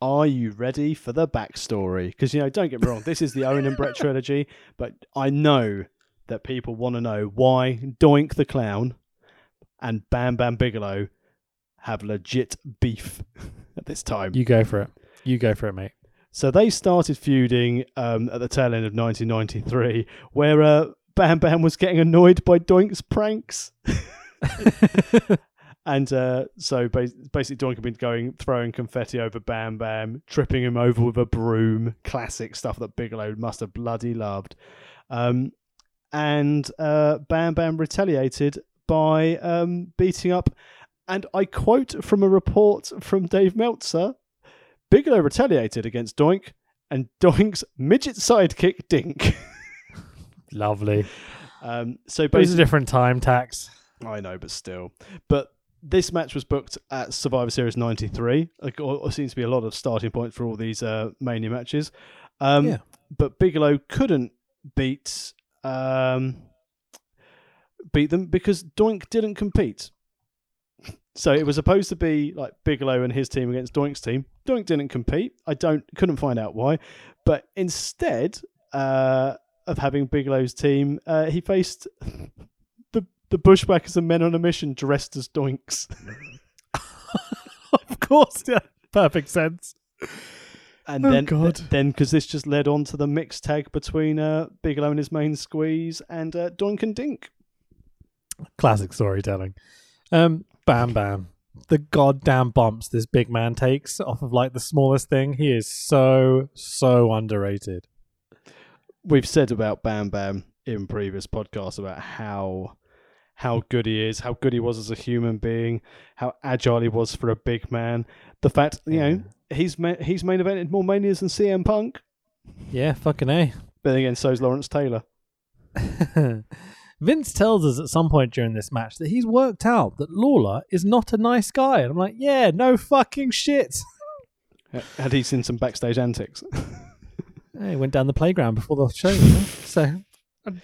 Are you ready for the backstory? Because, you know, don't get me wrong, this is the Owen and Bret trilogy, but I know that people want to know why Doink the Clown and Bam Bam Bigelow have legit beef at this time. You go for it. You go for it, mate. So they started feuding um, at the tail end of 1993, where uh, Bam Bam was getting annoyed by Doink's pranks. and uh, so basically, Doink had been going, throwing confetti over Bam Bam, tripping him over with a broom. Classic stuff that Bigelow must have bloody loved. Um, and uh, Bam Bam retaliated by um, beating up. And I quote from a report from Dave Meltzer Bigelow retaliated against Doink, and Doink's midget sidekick Dink. Lovely. um, so But it's a different time tax. I know, but still. But this match was booked at Survivor Series '93. Like, or, or seems to be a lot of starting points for all these uh, Mania matches. Um, Yeah. But Bigelow couldn't beat um, beat them because Doink didn't compete. So it was supposed to be like Bigelow and his team against Doink's team. Doink didn't compete. I don't couldn't find out why, but instead uh, of having Bigelow's team, uh, he faced the Bushwhackers and Men on a Mission dressed as Doinks. of course, yeah. Perfect sense. And Oh, then, God. then because this just led on to the mix tag between uh, Bigelow and his main squeeze and uh, Doink and Dink. Classic storytelling. Um, bam, bam. The goddamn bumps this big man takes off of like the smallest thing. He is so, so underrated. We've said about Bam Bam in previous podcasts about how how good he is, how good he was as a human being, how agile he was for a big man. The fact, you know, he's ma- he's main evented more manias than CM Punk. Yeah, fucking A. But then again, so's Lawrence Taylor. Vince tells us at some point during this match that he's worked out that Lawler is not a nice guy. And I'm like, yeah, no fucking shit. Had he seen some backstage antics? Yeah, he went down the playground before the show. you know? so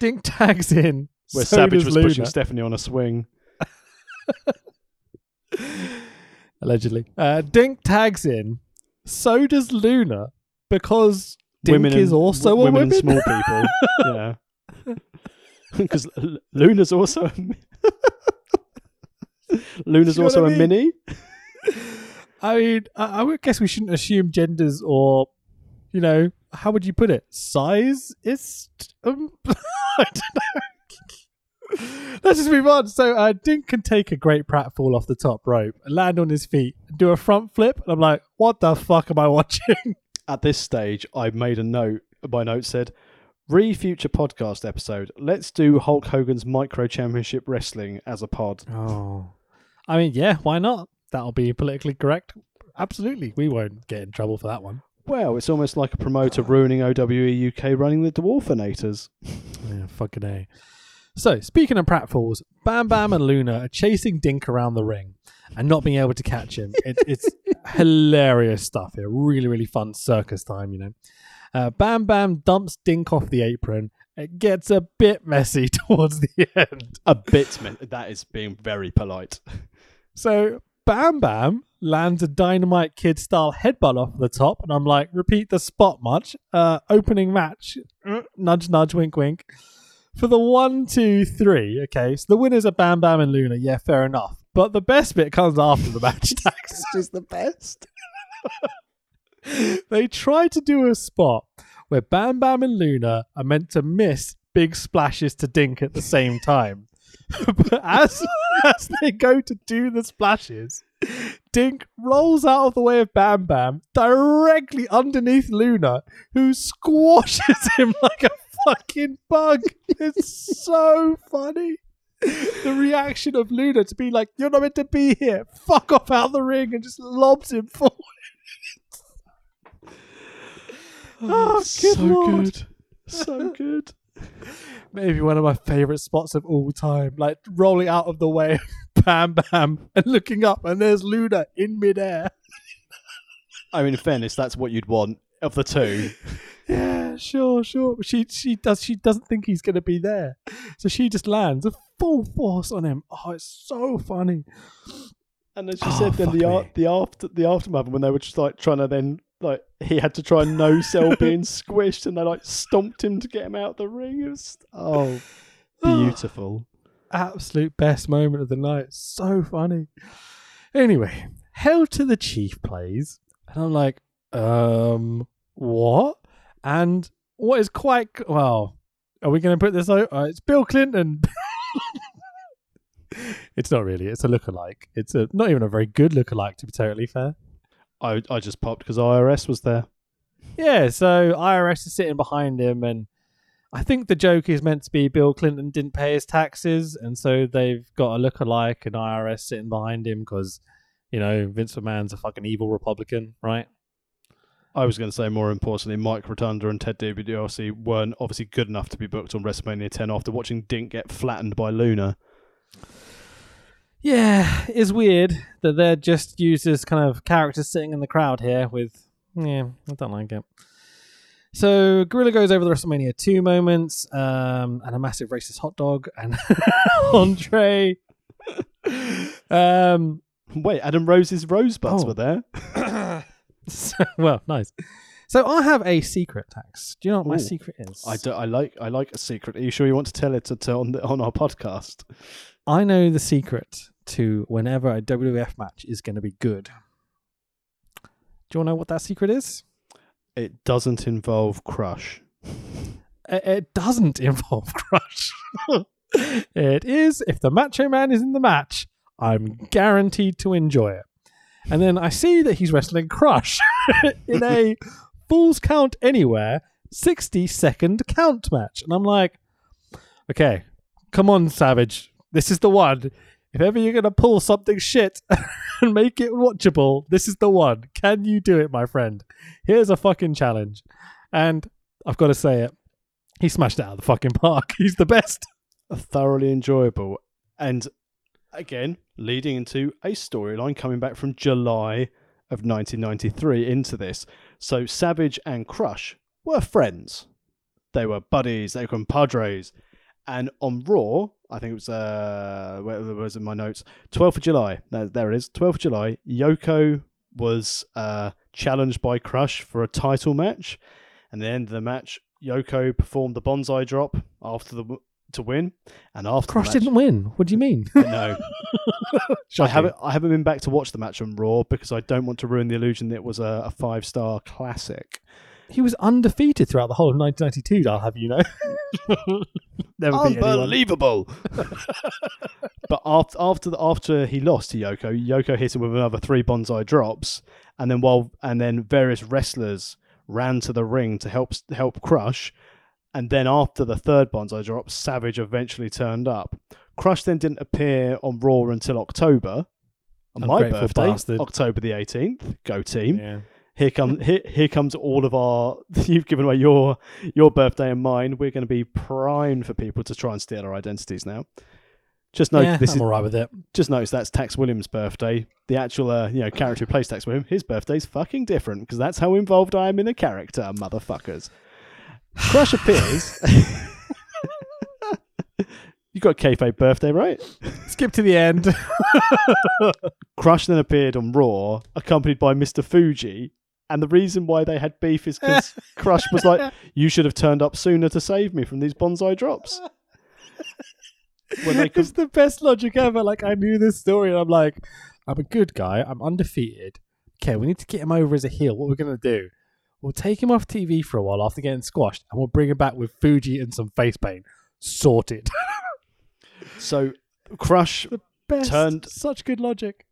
Dink tags in. Where so Savage was Luna, pushing Stephanie on a swing. Allegedly. Uh, Dink tags in. So does Luna. Because Dink women is and, also w- a women and small people. yeah. Because Luna's also a mi- Luna's also I a mini. I mean, I, I would guess we shouldn't assume genders or, you know, how would you put it? Size is. Um, I don't know. Let's just move on. So, uh, Dink can take a great pratfall off the top rope, land on his feet, do a front flip, and I'm like, what the fuck am I watching? At this stage, I made a note. My note said, "Re future podcast episode. Let's do Hulk Hogan's Micro Championship Wrestling as a pod." Oh. I mean, yeah, why not? That'll be politically correct. Absolutely. We won't get in trouble for that one. Well, it's almost like a promoter ruining OWE UK running the Dwarfinators. Yeah, fucking A. So, speaking of pratfalls, Bam Bam and Luna are chasing Dink around the ring and not being able to catch him. It, it's hilarious stuff here. Really, really fun circus time, you know. Uh, Bam Bam dumps Dink off the apron. It gets a bit messy towards the end. A bit, man. That is being very polite. So, Bam Bam lands a Dynamite Kid style headbutt off the top, and I'm like, repeat the spot much. Uh, opening match, Uh, nudge, nudge, wink, wink. For the one, two, three, okay, so the winners are Bam Bam and Luna, yeah, fair enough. But the best bit comes after the match, Tax. is the best. they try to do a spot where Bam Bam and Luna are meant to miss big splashes to Dink at the same time. but as, as they go to do the splashes, Dink rolls out of the way of Bam Bam directly underneath Luna, who squashes him like a fucking bug. It's so funny. The reaction of Luna to be like, You're not meant to be here, fuck off out of the ring, and just lobs him forward. Oh, oh good so lord. good. So good. maybe one of my favorite spots of all time. Like rolling out of the way Bam Bam and looking up, and there's Luna in midair. I mean, in fairness, that's what you'd want of the two. Yeah, sure, sure. She she does she doesn't think he's gonna be there, so she just lands a full force on him. Oh, it's so funny. And as you Oh, said, then the ar- the after the aftermath when they were just like trying to then like he had to try and no sell being squished, and they like stomped him to get him out of the ring. It was oh beautiful. Absolute best moment of the night. So funny. Anyway, Hell to the Chief plays, and I'm like, um, what? And what is quite well? Are we going to put this out? Uh, it's Bill Clinton. it's not really. It's a lookalike. It's a not even a very good lookalike, to be totally fair. I I just popped because IRS was there. Yeah, so IRS is sitting behind him, and I think the joke is meant to be Bill Clinton didn't pay his taxes, and so they've got a lookalike and IRS sitting behind him because, you know, Vince McMahon's a fucking evil Republican, right? I was going to say more importantly, Mike Rotunda and Ted DiBiase weren't obviously good enough to be booked on WrestleMania 10 after watching Dink get flattened by Luna. Yeah, it's weird that they're just used as kind of characters sitting in the crowd here with yeah, I don't like it. So Gorilla goes over the WrestleMania 2 moments, um, and a massive racist hot dog and Andre. um Wait, Adam Rose's rosebuds Oh. were there. so, well, nice. So I have a secret tax. Do you know what my Ooh. secret is? I, do, I like I like a secret. Are you sure you want to tell it to, to on the, on our podcast? I know the secret to whenever a WWF match is going to be good. Do you want to know what that secret is? It doesn't involve Crush. It, it doesn't involve Crush. it is if the Macho Man is in the match, I'm guaranteed to enjoy it. And then I see that he's wrestling Crush in a Falls Count Anywhere 60 second count match. And I'm like, okay, come on, Savage. This is the one. If ever you're going to pull something shit and make it watchable, this is the one. Can you do it, my friend? Here's a fucking challenge. And I've got to say it, he smashed it out of the fucking park. He's the best. thoroughly enjoyable. And again, leading into a storyline coming back from July of 1993 into this. So Savage and Crush were friends. They were buddies, they were compadres. And on Raw, I think it was, uh, where was in my notes? 12th of July. There, it is. 12th of July. Yoko was uh, challenged by Crush for a title match. And the end of the match, Yoko performed the banzai drop after the to win. And after Crush the match, didn't win. What do you mean? no, I haven't. I haven't been back to watch the match on Raw because I don't want to ruin the illusion that it was a, a five star classic. He was undefeated throughout the whole of 1992. I'll have you know. Never beat anyone. Unbelievable. but after after the, after he lost to Yoko, Yoko hit him with another three banzai drops, and then while and then various wrestlers ran to the ring to help help Crush, and then after the third banzai drop, Savage eventually turned up. Crush then didn't appear on Raw until October. On my birthday, bastard. October the eighteenth. Go team! Yeah. Here comes here, here comes all of our. You've given away your your birthday and mine. We're going to be primed for people to try and steal our identities now. Just note yeah, this I'm is all right with it. just notice that's Tax Williams' birthday. The actual uh, you know character who plays Tax Williams, his birthday's fucking different because that's how involved I am in the character, motherfuckers. Crush appears. you got a kayfabe birthday, right? Skip to the end. Crush then appeared on Raw, accompanied by Mr. Fuji. And the reason why they had beef is because Crush was like, "You should have turned up sooner to save me from these banzai drops." When they could, it's the best logic ever. Like I knew this story, and I'm like, I'm a good guy. I'm undefeated. Okay, we need to get him over as a heel. What are we're gonna do? We'll take him off TV for a while after getting squashed, and we'll bring him back with Fuji and some face paint. Sorted. so Crush Best. Turned- Such good logic.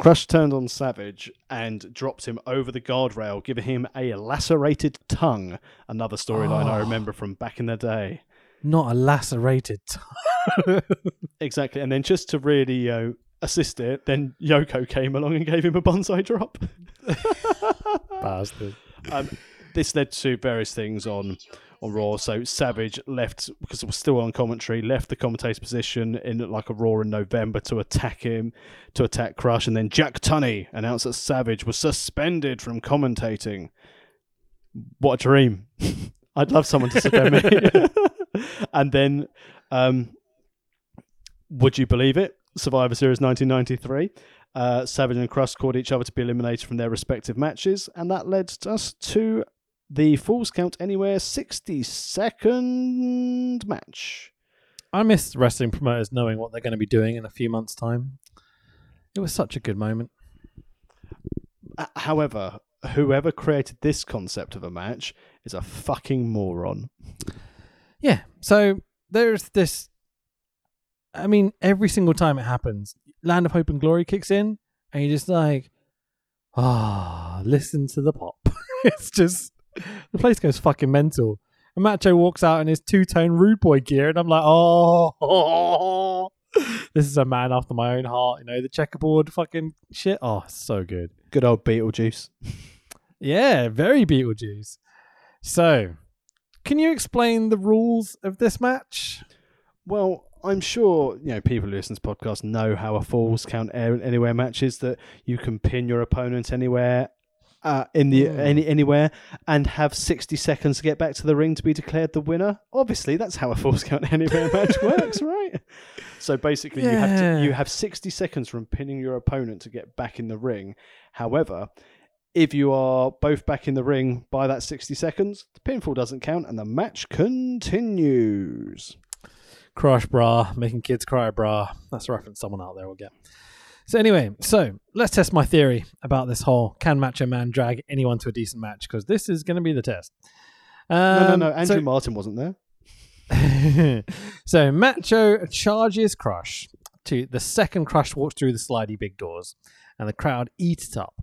Crush turned on Savage and dropped him over the guardrail, giving him a lacerated tongue. Another storyline I Oh. remember from back in the day. Not a lacerated. tongue. Exactly. And then just to really uh, assist it, then Yoko came along and gave him a banzai drop. Bastard. Um, this led to various things on on Raw. So Savage left because it was still on commentary, left the commentator's position in like a Raw in November to attack him, to attack Crush, and then Jack Tunney announced that Savage was suspended from commentating. What a dream! I'd love someone to suspend me. and then, um, would you believe it? Survivor Series 1993. Uh, Savage and Crush called each other to be eliminated from their respective matches, and that led us to the Falls Count Anywhere 60 second match. I miss wrestling promoters knowing what they're going to be doing in a few months' time. It was such a good moment. Uh, However, whoever created this concept of a match is a fucking moron. Yeah. So there's this. I mean, every single time it happens, Land of Hope and Glory kicks in, and you're just like, ah, listen to the pop. it's just the place goes fucking mental. And Macho walks out in his two tone rude boy gear, and I'm like, oh, this is a man after my own heart. You know, the checkerboard fucking shit. Oh, so good. Good old Beetlejuice. Yeah, very Beetlejuice. So, can you explain the rules of this match? Well, I'm sure you know people who listen to podcasts know how a Falls Count Anywhere match is that you can pin your opponent anywhere. Uh, in the Hmm. any anywhere and have 60 seconds to get back to the ring to be declared the winner obviously that's how a falls count anywhere match works right so basically you have to you have 60 seconds from pinning your opponent to get back in the ring however if you are both back in the ring by that 60 seconds the pinfall doesn't count and the match continues Crush bra, making kids cry bra. That's a reference someone out there will get. So anyway, so let's test my theory about this whole can Macho Man drag anyone to a decent match because this is going to be the test. no no Um, no andrew so- martin wasn't there so Macho charges Crush to the second Crush walks through the slidey big doors, and the crowd eat it up.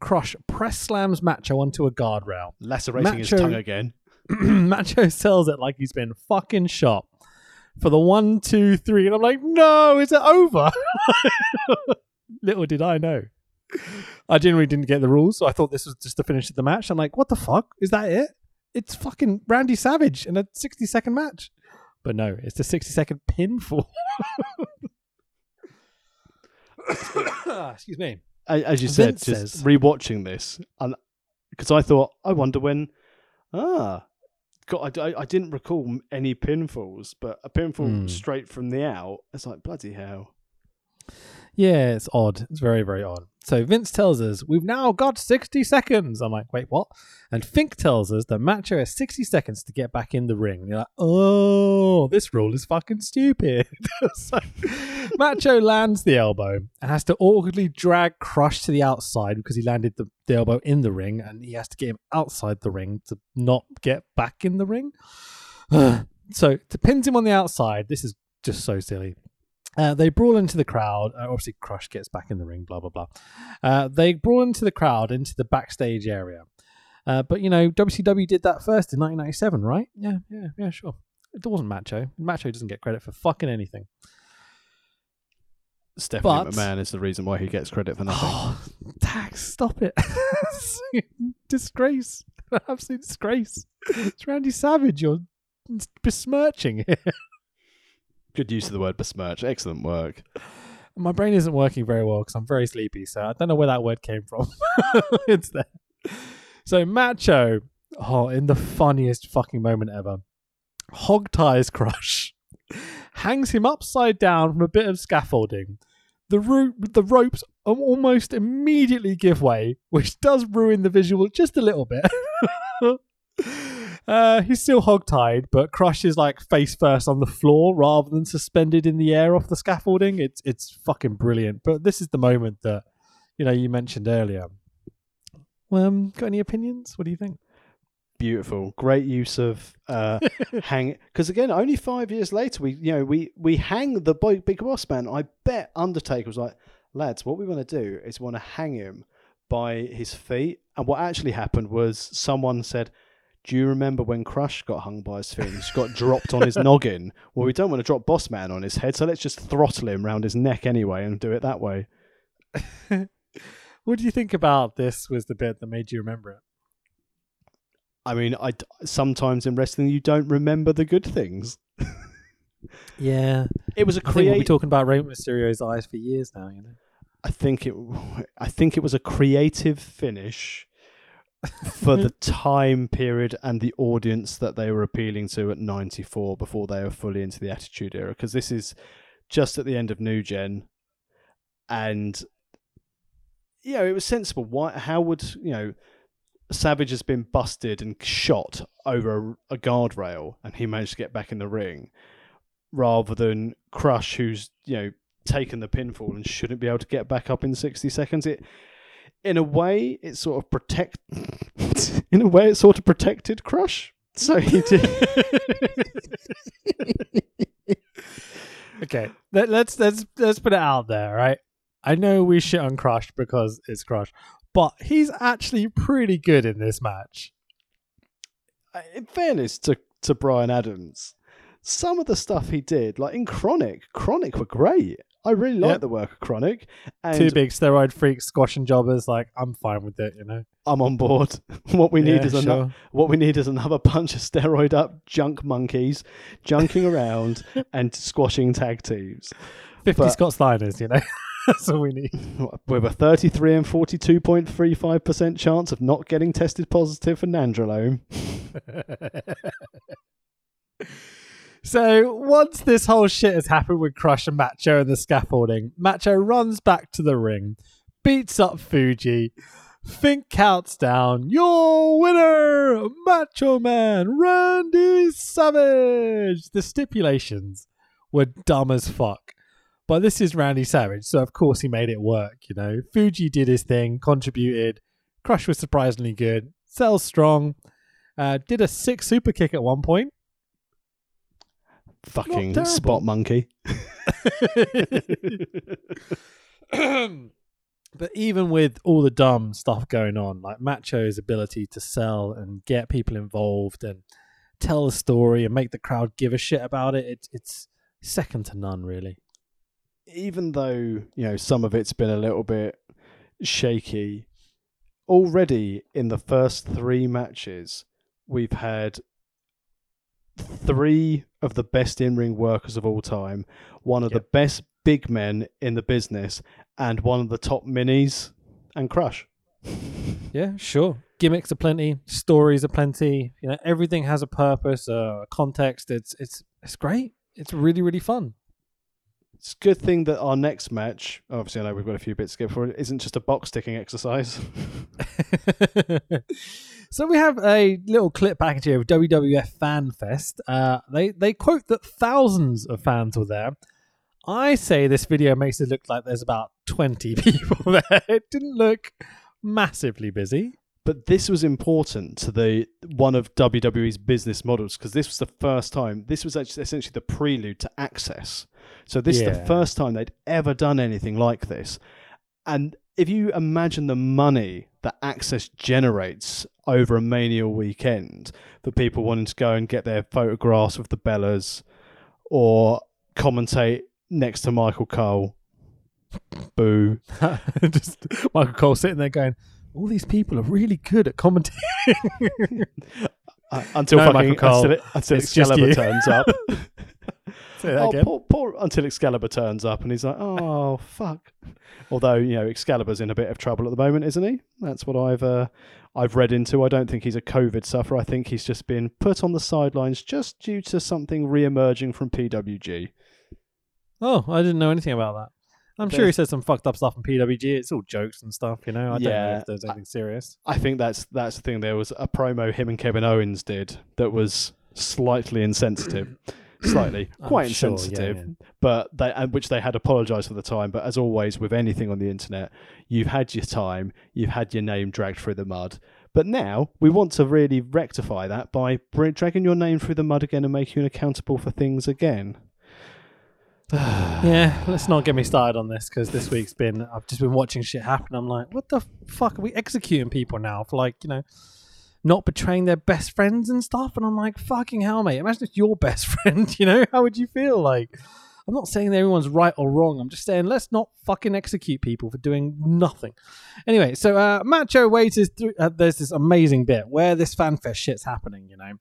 Crush press slams Macho onto a guardrail. lacerating his tongue again Macho sells it like he's been fucking shot for the one, two, three, and I'm like, no, is it over? Little did I know. I genuinely didn't get the rules, so I thought this was just the finish of the match. I'm like, what the fuck? Is that it? it's fucking Randy Savage in a 60 second match. But no, it's the 60 second pinfall. Excuse me. As you said, Vince just says- rewatching this, and because I thought, I wonder when. Ah, God, I, I, didn't recall any pinfalls, but a pinfall Hmm. straight from the out. It's like bloody hell. Yeah, it's odd. It's very, very odd. So Vince tells us we've now got 60 seconds. I'm like, wait, what? And Fink tells us that Macho has 60 seconds to get back in the ring. And you're like, oh, this rule is fucking stupid. so Macho lands the elbow and has to awkwardly drag Crush to the outside because he landed the, the elbow in the ring and he has to get him outside the ring to not get back in the ring. so to pins him on the outside, this is just so silly. Uh, they brawl into the crowd. Uh, obviously, Crush gets back in the ring. Blah blah blah. Uh, they brawl into the crowd into the backstage area. Uh, but you know, WCW did that first in 1997, right? Yeah, yeah, yeah, sure. It wasn't Macho. Macho doesn't get credit for fucking anything. Stephanie But- McMahon is the reason why he gets credit for nothing. Oh, Tax, stop it! disgrace, absolute disgrace. It's Randy Savage. You're besmirching. Good use of the word besmirch. Excellent work. My brain isn't working very well because I'm very sleepy, so I don't know where that word came from. it's there. So Macho, oh, in the funniest fucking moment ever, hog ties Crush, hangs him upside down from a bit of scaffolding. The ro- the ropes almost immediately give way, which does ruin the visual just a little bit. Uh, he's still hog-tied, but Crush is like face first on the floor rather than suspended in the air off the scaffolding. It's it's fucking brilliant. But this is the moment that you know you mentioned earlier. Um, got any opinions? What do you think? Beautiful. Great use of uh, hang. Because again, only five years later, we you know we we hang the bo- big boss man. I bet Undertaker was like, lads, what we want to do is want to hang him by his feet. And what actually happened was someone said. Do you remember when Crush got hung by his He got dropped on his noggin. Well, we don't want to drop Boss Man on his head, so let's just throttle him round his neck anyway and do it that way. What do you think about this? Was the bit that made you remember it? I mean, I sometimes in wrestling you don't remember the good things. Yeah, It was a we'll be talking about Rey Mysterio's eyes for years now. You know. I think it. I think it was a creative finish for the time period and the audience that they were appealing to at '94 before they were fully into the Attitude Era. Because this is just at the end of New Gen, and you know it was sensible. Why? How would you know? Savage has been busted and shot over a, a guardrail, and he managed to get back in the ring, rather than Crush, who's you know taken the pinfall and shouldn't be able to get back up in 60 seconds. It, in a way, it sort of protect. in a way, it sort of protected Crush. So he did. Okay, let, let's let's let's put it out there, right? I know we shit on Crush because it's Crush, but he's actually pretty good in this match. in fairness to to Brian Adams, some of the stuff he did, like in KroniK, KroniK were great. I really like Yep. the work of KroniK, and Two big steroid freaks squashing jobbers, like I'm fine with it, you know. I'm on board. what we need Yeah, is ano- sure. what we need is another bunch of steroid up junk monkeys junking around and squashing tag teams. fifty but- Scott Steiners, you know. That's all we need. with a 33 and 42.35% chance of not getting tested positive for nandrolone. So once this whole shit has happened with Crush and Macho and the scaffolding, Macho runs back to the ring, beats up Fuji. Fink counts down. Your winner, Macho Man Randy Savage. The stipulations were dumb as fuck. But this is Randy Savage, so of course he made it work, you know. Fuji did his thing, contributed. Crush was surprisingly good. Sells strong. Uh, did a sick super kick at one point. Fucking spot monkey. but even with all the dumb stuff going on, like Macho's ability to sell and get people involved and tell the story and make the crowd give a shit about it, it's it's second to none, really. Even though, you know, some of it's been a little bit shaky, already in the first three matches, we've had three of the best in ring workers of all time, one of the best big men in the business, and one of the top minis, and Crush. Yeah, sure. Gimmicks are plenty, stories are plenty. You know, everything has a purpose, a context. It's it's it's great. It's really really fun. It's a good thing that our next match, obviously, I know we've got a few bits to give for it, isn't just a box ticking exercise. so we have a little clip package here of WWF Fan Fest. Uh, they they quote that thousands of fans were there. I say this video makes it look like there's about twenty people there. It didn't look massively busy. But this was important to the one of WWE's business models because this was the first time. This was actually essentially the prelude to Axxess. So this is the first time they'd ever done anything like this. And if you imagine the money that Axxess generates over a Mania weekend for people wanting to go and get their photographs with the Bellas or commentate next to Michael Cole, boo. Just Michael Cole sitting there going, "All these people are really good at commentating." Uh, until No, fucking Michael Cole, until, it, until Excalibur turns up. Oh, poor, poor until Excalibur turns up and he's like, oh fuck. Although you know Excalibur's in a bit of trouble at the moment, isn't he? That's what I've uh, I've read into. I don't think he's a COVID sufferer. I think he's just been put on the sidelines just due to something re-emerging from PWG. Oh, I didn't know anything about that. I'm sure he said some fucked up stuff in PWG. It's all jokes and stuff, you know. I don't know Yeah, if there's anything serious. I think that's that's the thing. There was a promo him and Kevin Owens did that was slightly insensitive, slightly quite sure, insensitive. yeah. but they and which they had apologized for the time. But as always with anything on the internet, you've had your time, you've had your name dragged through the mud. But now we want to really rectify that by dragging your name through the mud again and making you accountable for things again. Yeah, let's not get me started on this because this week's been I've just been watching shit happen. I'm like, what the fuck are we executing people now for like you know not betraying their best friends and stuff? And I'm like, fucking hell, mate. Imagine if your best friend, you know, how would you feel? Like, I'm not saying that everyone's right or wrong. I'm just saying let's not fucking execute people for doing nothing. Anyway, so uh, Macho waiters through. Uh, there's this amazing bit where this fanfest shit's happening. You know,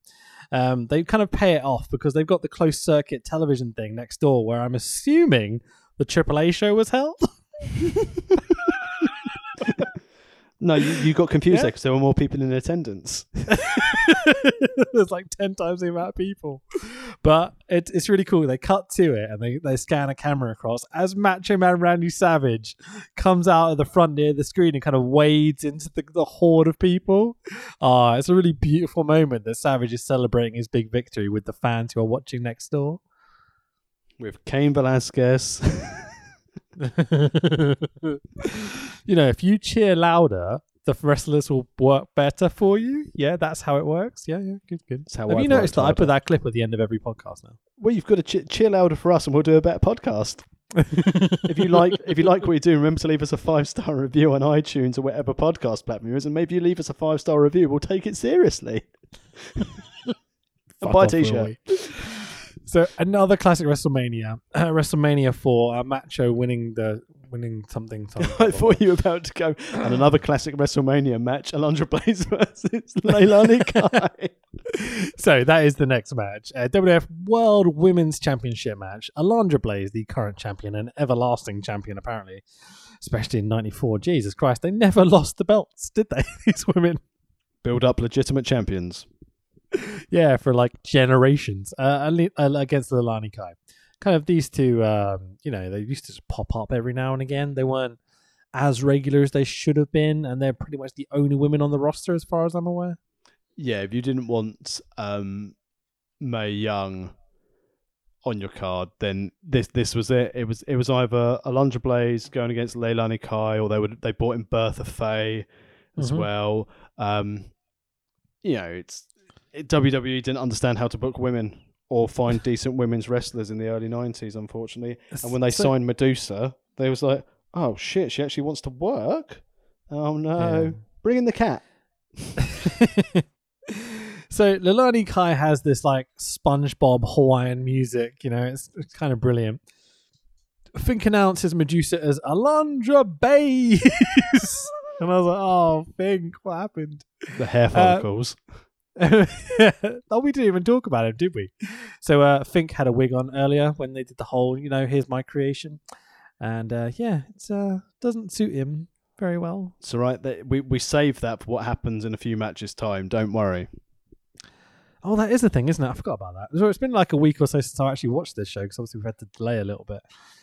um, they kind of pay it off because they've got the closed circuit television thing next door where I'm assuming the AAA show was held. No, you, you got confused Yeah. there because there were more people in attendance. There's like 10 times the amount of people. But it, it's really cool. They cut to it and they, they scan a camera across as Macho Man Randy Savage comes out of the front near the screen and kind of wades into the, the horde of people. Ah, it's a really beautiful moment that Savage is celebrating his big victory with the fans who are watching next door. With Cain Velasquez. you know, if you cheer louder, the wrestlers will work better for you. Yeah, that's how it works. Yeah, yeah, good, good. That's how Have you noticed that I put that clip at the end of every podcast now? Well, you've got to ch- cheer louder for us, and we'll do a better podcast. if you like, if you like what you do, remember to leave us a five star review on iTunes or whatever podcast platform is, and maybe you leave us a five star review. We'll take it seriously. and buy a t-shirt. So another classic WrestleMania, uh, WrestleMania Four, uh, Macho winning the winning something. something I thought you were about to go and another classic WrestleMania match: Alundra Blaze versus Leilani Kai. so that is the next match. Uh, WWF World Women's Championship match. Alundra Blaze, the current champion and everlasting champion, apparently, especially in '94. Jesus Christ, they never lost the belts, did they? These women. Build up legitimate champions. yeah, for like generations uh, uh, against the Lani Kai. Kind of these two, um, you know, they used to just pop up every now and again. They weren't as regular as they should have been, and they're pretty much the only women on the roster, as far as I'm aware. Yeah, if you didn't want um, Mae Young on your card, then this this was it. It was it was either Alundra Blaze going against Leilani Kai, or they would they brought in Bertha Faye as Mhm. well. Um, you know, it's it, WWE didn't understand how to book women or find decent women's wrestlers in the early '90s, unfortunately. And when they So- signed Medusa, they was like, "Oh shit, she actually wants to work." Oh no, Yeah. bring in the cat. so Leilani Kai has this like SpongeBob Hawaiian music, you know, it's, it's kind of brilliant. Fink announces Medusa as Alundra Bays. and I was like, oh, Fink, what happened? The hair Uh, follicles. oh, we didn't even talk about him, did we? So uh, Fink had a wig on earlier when they did the whole, you know, here's my creation, and uh, yeah, it uh, doesn't suit him very well. It's all right. That we we save that for what happens in a few matches' time. Don't worry. Oh, that is the thing, isn't it? I forgot about that. So it's been like a week or so since I actually watched this show because obviously we've had to delay a little bit.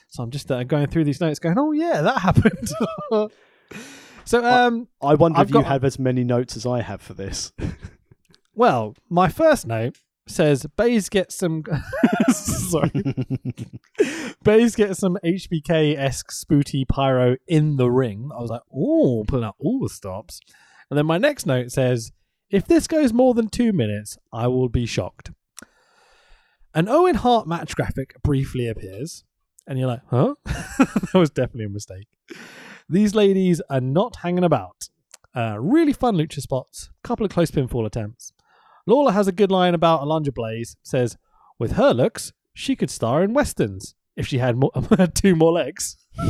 So I'm just uh, going through these notes, going, "Oh yeah, that happened." so um, I wonder I've if you have as many notes as I have for this. well, my first note says Bays gets some. Sorry, Bays gets some HBK esque spooty pyro in the ring. I was like, "Oh, pulling out all the stops." And then my next note says, "If this goes more than two minutes, I will be shocked." An Owen Hart match graphic briefly appears, and you're like, "Huh?" that was definitely a mistake. These ladies are not hanging about. Uh, really fun lucha spots, couple of close pinfall attempts. Lawler has a good line about Alundra Blayze. Says, with her looks, she could star in westerns if she had more, two more legs.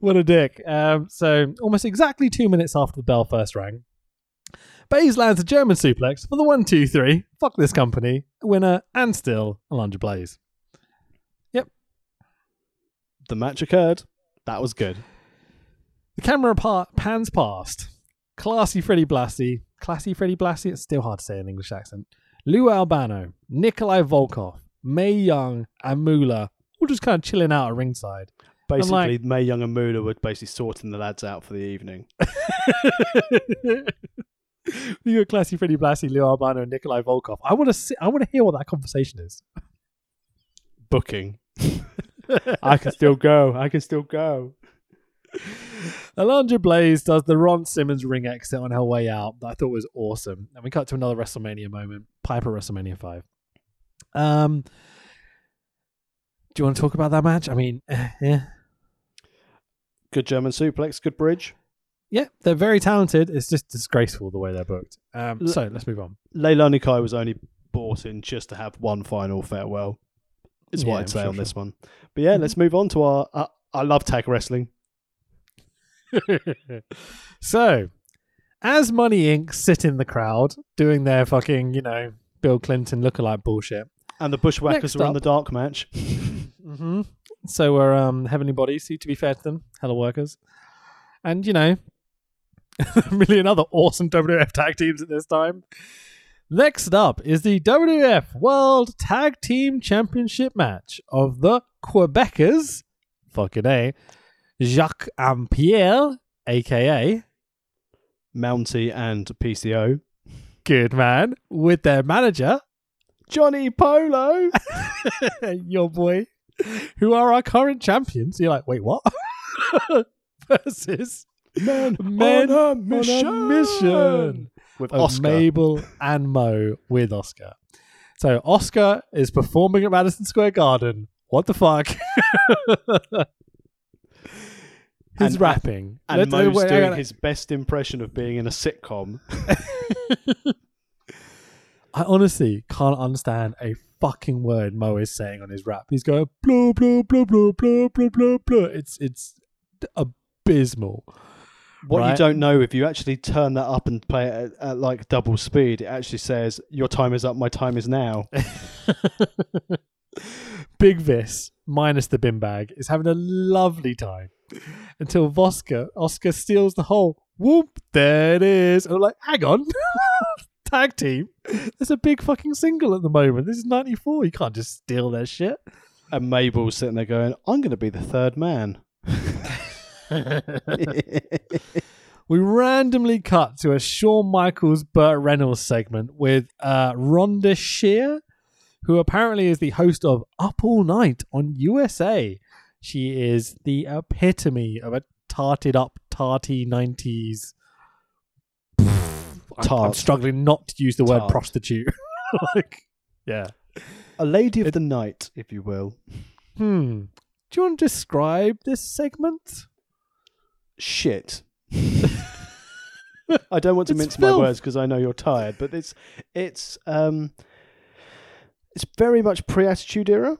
what a dick. Um, so, almost exactly two minutes after the bell first rang, Bays lands a German suplex for the one, two, three. Fuck this company. Winner and still Alundra Blayze. Yep. The match occurred. That was good. The camera pa- pans past. Classy Freddie Blassie. Classy Freddie Blassie. It's still hard to say in English accent. Lou Albano, Nikolai Volkov, Mae Young, and Moolah all just kind of chilling out at ringside. Basically, like- Mae Young and Moolah were basically sorting the lads out for the evening. you got Classy Freddie Blassie, Lou Albano, and Nikolai Volkov. I want to see. I want to hear what that conversation is. Booking. I can still go. I can still go. Alundra Blayze does the Ron Simmons ring exit on her way out that I thought was awesome. And we cut to another WrestleMania moment. Piper WrestleMania 5. Um Do you want to talk about that match? I mean, eh, yeah. Good German suplex. Good bridge. Yeah, they're very talented. It's just disgraceful the way they're booked. Um, so let's move on. Leilani Kai was only bought in just to have one final farewell. Is what Yeah, I'd say sure, on this sure. one. But yeah, let's move on to our. Uh, I love tag wrestling. so, as Money Inc. sit in the crowd doing their fucking, you know, Bill Clinton lookalike bullshit. And the Bushwhackers Next are in the dark match. hmm So we're um, Heavenly Bodies, who, to be fair to them, hella workers. And, you know, a million other awesome WWF tag teams at this time. Next up is the WWF World Tag Team Championship match of the Quebecers, fucking A, Jacques and Pierre, aka Mountie and PCO. Good Man, with their manager, Johnny Polo. your boy, who are our current champions. You're like, wait, what? Versus Men, Men on a on mission. a mission With Oscar. Mabel and Mo with Oscar. So Oscar is performing at Madison Square Garden. What the fuck? He's And- uh, rapping. and Let's- Mo's wait, hang doing on. his best impression of being in a sitcom. I honestly can't understand a fucking word Mo is saying on his rap. He's going blah blah blah blah blah blah blah blah. It's it's abysmal. What you don't know, if you actually turn that up and play it at, at like double speed, it actually says, Your time is up, my time is now. Big Vis, minus the bin bag, is having a lovely time until Voska, Oscar steals the whole whoop. There it is. And I'm like, hang on. Tag team. There's a big fucking single at the moment. This is 94. You can't just steal their shit. And Mabel's sitting there going, I'm going to be the third man. we randomly cut to a Shawn Michaels Burt Reynolds segment with uh, Rhonda Shear, who apparently is the host of Up All Night on USA. She is the epitome of a tarted up, tarty 90s. I'm, I'm struggling not to use the word Tart. prostitute. like, yeah. A lady of the night, if you will. Hmm. Do you want to describe this segment? Shit. I don't want to It's mince filth. my words because I know you're tired, but it's it's um it's very much pre-attitude era.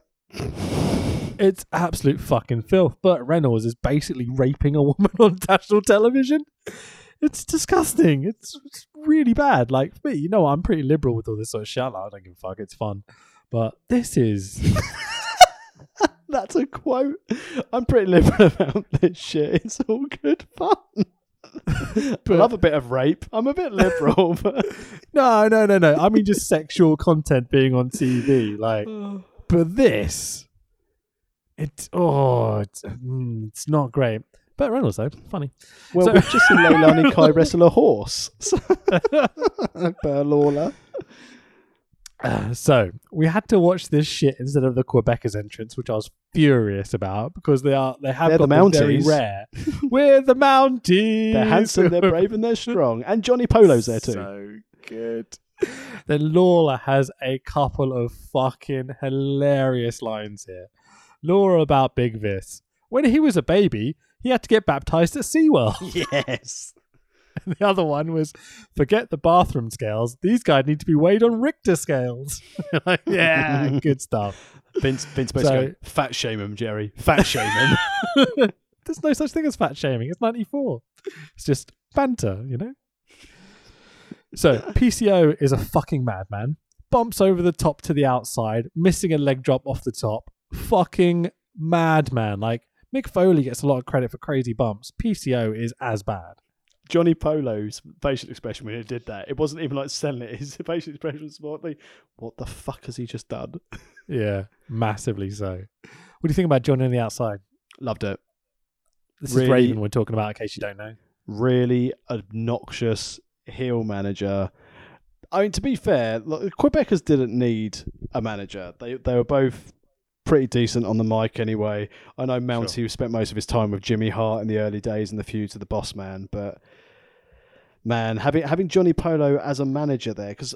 It's absolute fucking filth. Burt Reynolds is basically raping a woman on national television. It's disgusting. It's, it's really bad. Like for me, you know, I'm pretty liberal with all this sort of shit. Like, I don't give a fuck. It's fun, but this is That's a quote. I'm pretty liberal about this shit. It's all good fun. I love a bit of rape. I'm a bit liberal, but no, no, no, no. I mean, just sexual content being on TV. Like, but this, it's oh, it's, mm, it's not great. But Reynolds though, funny. well, So- we've just seen Leilani Kai wrestle a horse. Burr Lawler. Uh, so we had to watch this shit instead of the Quebecers entrance, which I was furious about because they are they have They're got the the very rare. We're the Mounties. They're handsome, they're brave, and they're strong. And Johnny Polo's there too. So good. Then Lawler has a couple of fucking hilarious lines here. Lawler about Big Vis. When he was a baby, he had to get baptized at SeaWorld. yes. The other one was forget the bathroom scales. These guys need to be weighed on Richter scales. Like, yeah, good stuff. Vince, Vince So- so, fat shame him, Jerry. Fat shame him. There's no such thing as fat shaming. It's 94. It's just banter, you know? So, PCO is a fucking madman. Bumps over the top to the outside, missing a leg drop off the top. Fucking madman. Like, Mick Foley gets a lot of credit for crazy bumps. PCO is as bad. Johnny Polo's facial expression when he did that, it wasn't even like selling it. His facial expression was more like, what the fuck has he just done? Yeah, massively so. What do you think about Johnny on the outside? Loved it. This Really- is Raven we're talking about, in case you don't know. Really obnoxious heel manager. I mean, to be fair, look, Quebecers didn't need a manager. They they were both pretty decent on the mic anyway. I know Mountie spent most of his time with Jimmy Hart in the early days in the feud to the Boss Man, but man, having having Johnny Polo as a manager there because.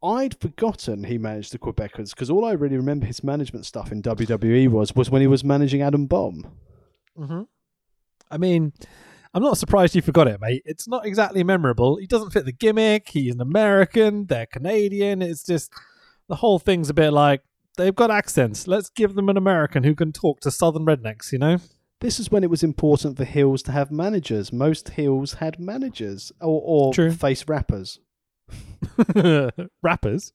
I'd forgotten he managed the Quebecers because all I really remember his management stuff in WWE was was when he was managing Adam Bomb. Mm-hmm. I mean, I'm not surprised you forgot it, mate. It's not exactly memorable. He doesn't fit the gimmick. He's an American. They're Canadian. It's just the whole thing's a bit like they've got accents. Let's give them an American who can talk to Southern rednecks. You know? This is when it was important for heels to have managers. Most heels had managers or, or face rappers. Rappers.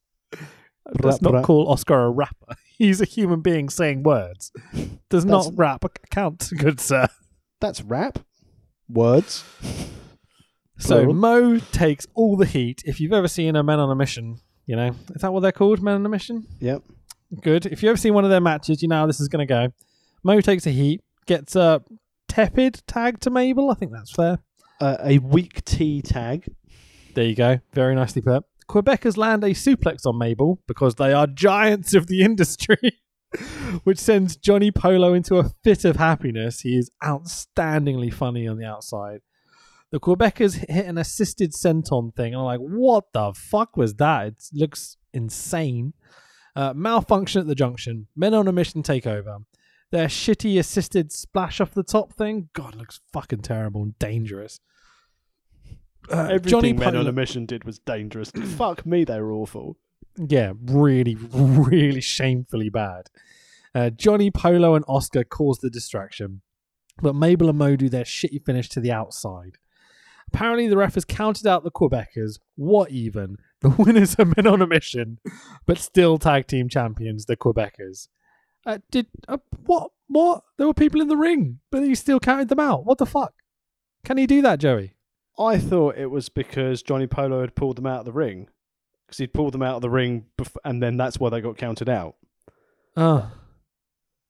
Let's not rap. call Oscar a rapper. He's a human being saying words. Does That's- not rap count, good sir. That's rap. Words. So Plural. Mo takes all the heat. If you've ever seen a man on a Mission, you know is that what they're called? Men on a Mission. Yep. Good. If you ever seen one of their matches, you know how this is going to go. Mo takes a heat, gets a tepid tag to Mabel. I think that's fair. Uh, a weak T tag. There you go. Very nicely put. Quebecers land a suplex on Mabel because they are giants of the industry, which sends Johnny Polo into a fit of happiness. He is outstandingly funny on the outside. The Quebecers hit an assisted senton thing, and I'm like, what the fuck was that? It looks insane. Uh, malfunction at the junction. Men on a mission take over. Their shitty assisted splash off the top thing, God, looks fucking terrible and dangerous. Uh, Everything Johnny Men on a Mission did was dangerous. Fuck me, they were awful. yeah, really, really shamefully bad. Uh, Johnny, Polo, and Oscar caused the distraction, but Mabel and Mo do their shitty finish to the outside. Apparently, the ref has counted out the Quebecers. What even? The winners are men on a mission, but still tag team champions, the Quebecers. Uh, did uh, what? What? There were people in the ring, but he still counted them out. What the fuck? Can he do that, Joey? I thought it was because Johnny Polo had pulled them out of the ring. Because he'd pulled them out of the ring, bef- and then that's why they got counted out. Oh,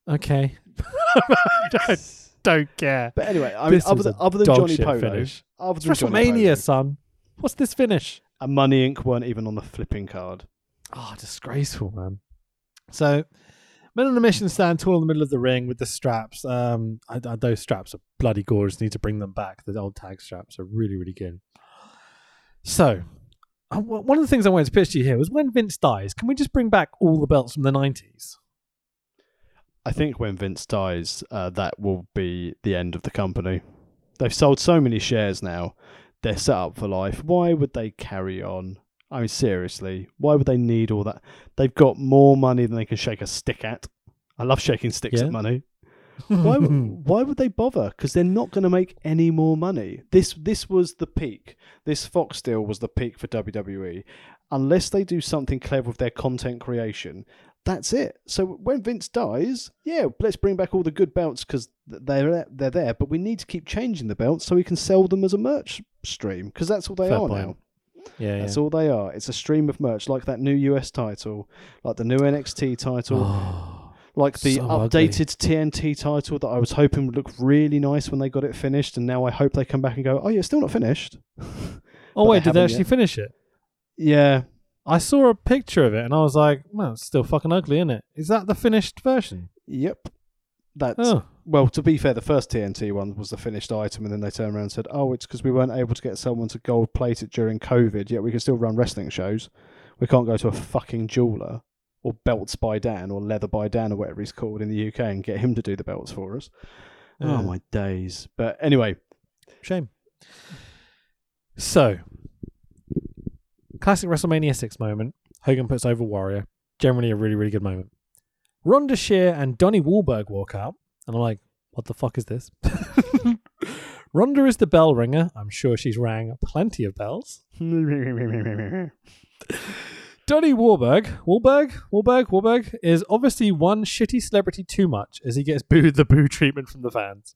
okay. don't, don't care. But anyway, I mean, other than, other than Johnny Polo, finish. other than WrestleMania, Polo, son. What's this finish? and Money Inc. weren't even on the flipping card. Oh, disgraceful, man. So, men on a mission stand tall in the middle of the ring with the straps. Um, I, I, those straps are bloody gorgeous. Need to bring them back. The old tag straps are really, really good. So, uh, one of the things I wanted to pitch to you here was when Vince dies, can we just bring back all the belts from the nineties? I think when Vince dies, uh, that will be the end of the company. They've sold so many shares now; they're set up for life. Why would they carry on? I mean, seriously, why would they need all that? They've got more money than they can shake a stick at. I love shaking sticks Yeah. at money. why why would they bother? Because they're not going to make any more money. This this was the peak. This Fox deal was the peak for WWE. Unless they do something clever with their content creation, that's it. So when Vince dies, yeah, let's bring back all the good belts because they're they're there. But we need to keep changing the belts so we can sell them as a merch stream because that's all they Fair are point. now. Yeah, That's yeah. all they are. It's a stream of merch, like that new US title, like the new NXT title, Oh, like the so ugly. updated TNT title that I was hoping would look really nice when they got it finished, and now I hope they come back and go, "Oh, yeah, it's still not finished." oh wait, they did they actually yet. finish it? Yeah, I saw a picture of it and I was like, "Man, it's still fucking ugly, isn't it? Is that the finished version? yep. That's Oh, well. To be fair, the first TNT one was the finished item, and then they turned around and said, "Oh, it's because we weren't able to get someone to gold plate it during COVID. Yet we can still run wrestling shows. We can't go to a fucking jeweler." Or belts by Dan, or leather by Dan, or whatever he's called in the UK, and get him to do the belts for us. Oh, yeah. Oh my days! But anyway, shame. So, classic WrestleMania 6 moment. Hogan puts over Warrior. Generally a really, really good moment. Rhonda Shear and Donnie Wahlberg walk out, and I'm like, what the fuck is this? Rhonda is the bell ringer. I'm sure she's rang plenty of bells. Donnie Wahlberg, Wahlberg, Wahlberg, Wahlberg is obviously one shitty celebrity too much as he gets booed the boo treatment from the fans.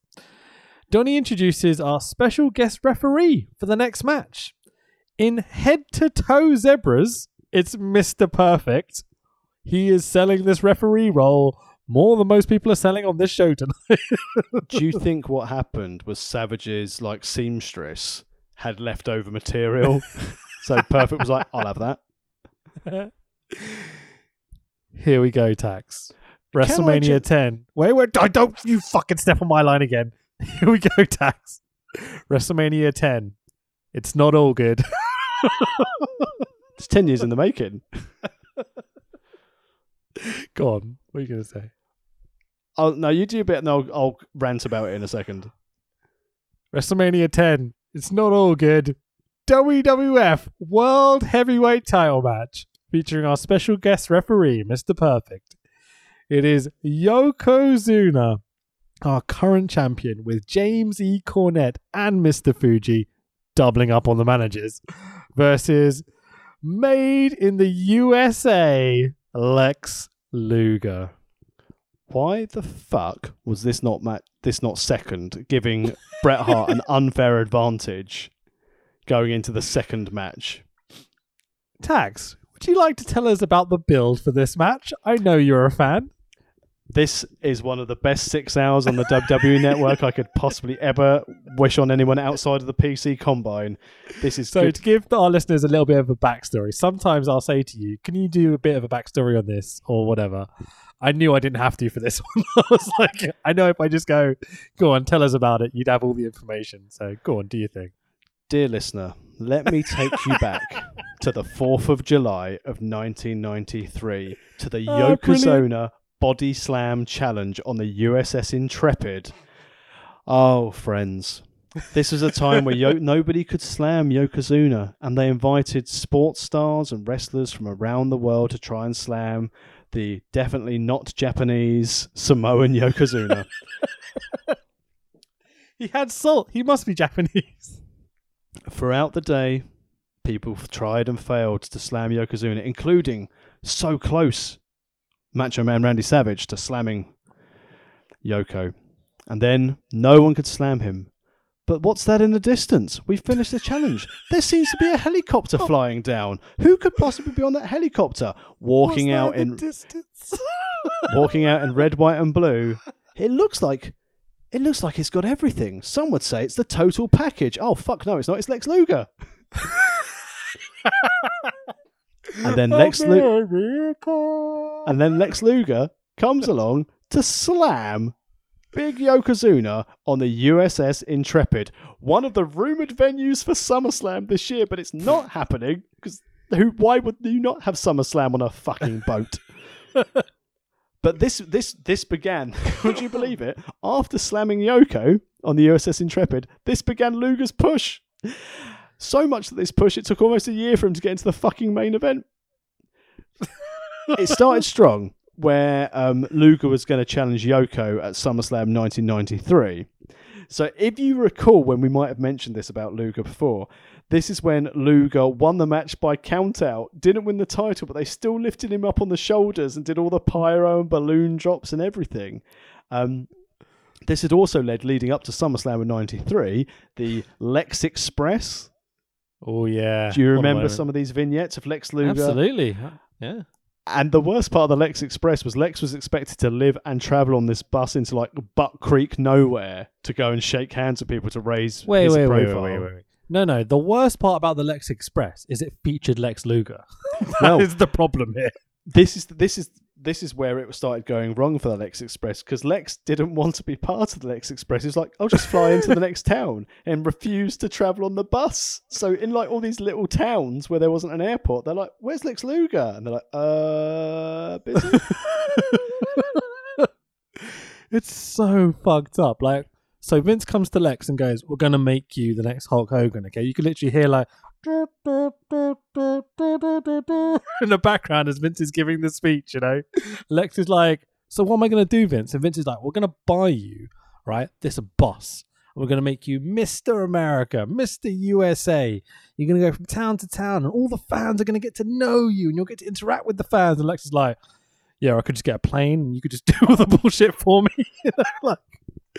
Donnie introduces our special guest referee for the next match. In head to toe zebras, it's Mr. Perfect. He is selling this referee role more than most people are selling on this show tonight. Do you think what happened was Savage's like seamstress had leftover material? so Perfect was like, I'll have that. Here we go, Tax. WrestleMania ju- 10. Wait, wait, don't, don't you fucking step on my line again. Here we go, Tax. WrestleMania 10. It's not all good. It's 10 years in the making. go on. What are you going to say? Oh, no, you do a bit and I'll, I'll rant about it in a second. WrestleMania 10. It's not all good. WWF World Heavyweight Title Match featuring our special guest referee, Mr. Perfect. It is Yokozuna, our current champion, with James E. Cornette and Mr. Fuji doubling up on the managers, versus Made in the USA, Lex Luger. Why the fuck was this not ma- this not second, giving Bret Hart an unfair advantage going into the second match? Tags, would you like to tell us about the build for this match? I know you're a fan. This is one of the best six hours on the WWE network I could possibly ever wish on anyone outside of the PC Combine. This is So, good. to give our listeners a little bit of a backstory, sometimes I'll say to you, Can you do a bit of a backstory on this or whatever? I knew I didn't have to for this one. I was like, I know if I just go, Go on, tell us about it, you'd have all the information. So, go on, do your thing. Dear listener, let me take you back to the 4th of July of 1993 to the Oh, Yokozuna Body Slam Challenge on the USS Intrepid. Oh, friends. This was a time where Yo- nobody could slam Yokozuna, and they invited sports stars and wrestlers from around the world to try and slam the definitely not Japanese Samoan Yokozuna. He had salt. He must be Japanese. Throughout the day, people tried and failed to slam Yokozuna, including so close Macho Man Randy Savage to slamming Yoko. And then no one could slam him. But what's that in the distance? We've finished the challenge. There seems to be a helicopter flying down. Who could possibly be on that helicopter? Walking out that in distance. walking out in red, white, and blue. It looks like it looks like it's got everything. Some would say it's the total package. Oh fuck no, it's not. It's Lex Luger. and then Lex Lu- America. and then Lex Luger comes along to slam Big Yokozuna on the USS Intrepid, one of the rumored venues for SummerSlam this year, but it's not happening because who? Why would you not have SummerSlam on a fucking boat? But this this this began, would you believe it? After slamming Yoko on the USS Intrepid, this began Luger's push. So much that this push, it took almost a year for him to get into the fucking main event. it started strong where um, Luger was going to challenge Yoko at SummerSlam 1993. So, if you recall, when we might have mentioned this about Luger before, this is when Luger won the match by countout, didn't win the title, but they still lifted him up on the shoulders and did all the pyro and balloon drops and everything. Um, this had also led, leading up to SummerSlam in '93, the Lex Express. Oh yeah. Do you remember some of these vignettes of Lex Luger? Absolutely. Yeah. And the worst part of the Lex Express was Lex was expected to live and travel on this bus into like Butt Creek nowhere to go and shake hands with people to raise Wait, his wait, wait, profile. wait, wait, wait. No, no. The worst part about the Lex Express is it featured Lex Luger. Well- that is the problem here. This is this is this is where it started going wrong for the Lex Express because Lex didn't want to be part of the Lex Express. He's like, I'll just fly into the next town and refused to travel on the bus. So in like all these little towns where there wasn't an airport, they're like, "Where's Lex Luger?" And they're like, "Uh, busy." it's so fucked up. Like, so Vince comes to Lex and goes, "We're gonna make you the next Hulk Hogan." Okay, you can literally hear like in the background as Vince is giving the speech. You know, Lex is like, "So what am I gonna do, Vince?" And Vince is like, "We're gonna buy you, right? This bus." We're going to make you Mr. America, Mr. USA. You're going to go from town to town, and all the fans are going to get to know you, and you'll get to interact with the fans. And Lex is like, yeah, I could just get a plane and you could just do all the bullshit for me. Like,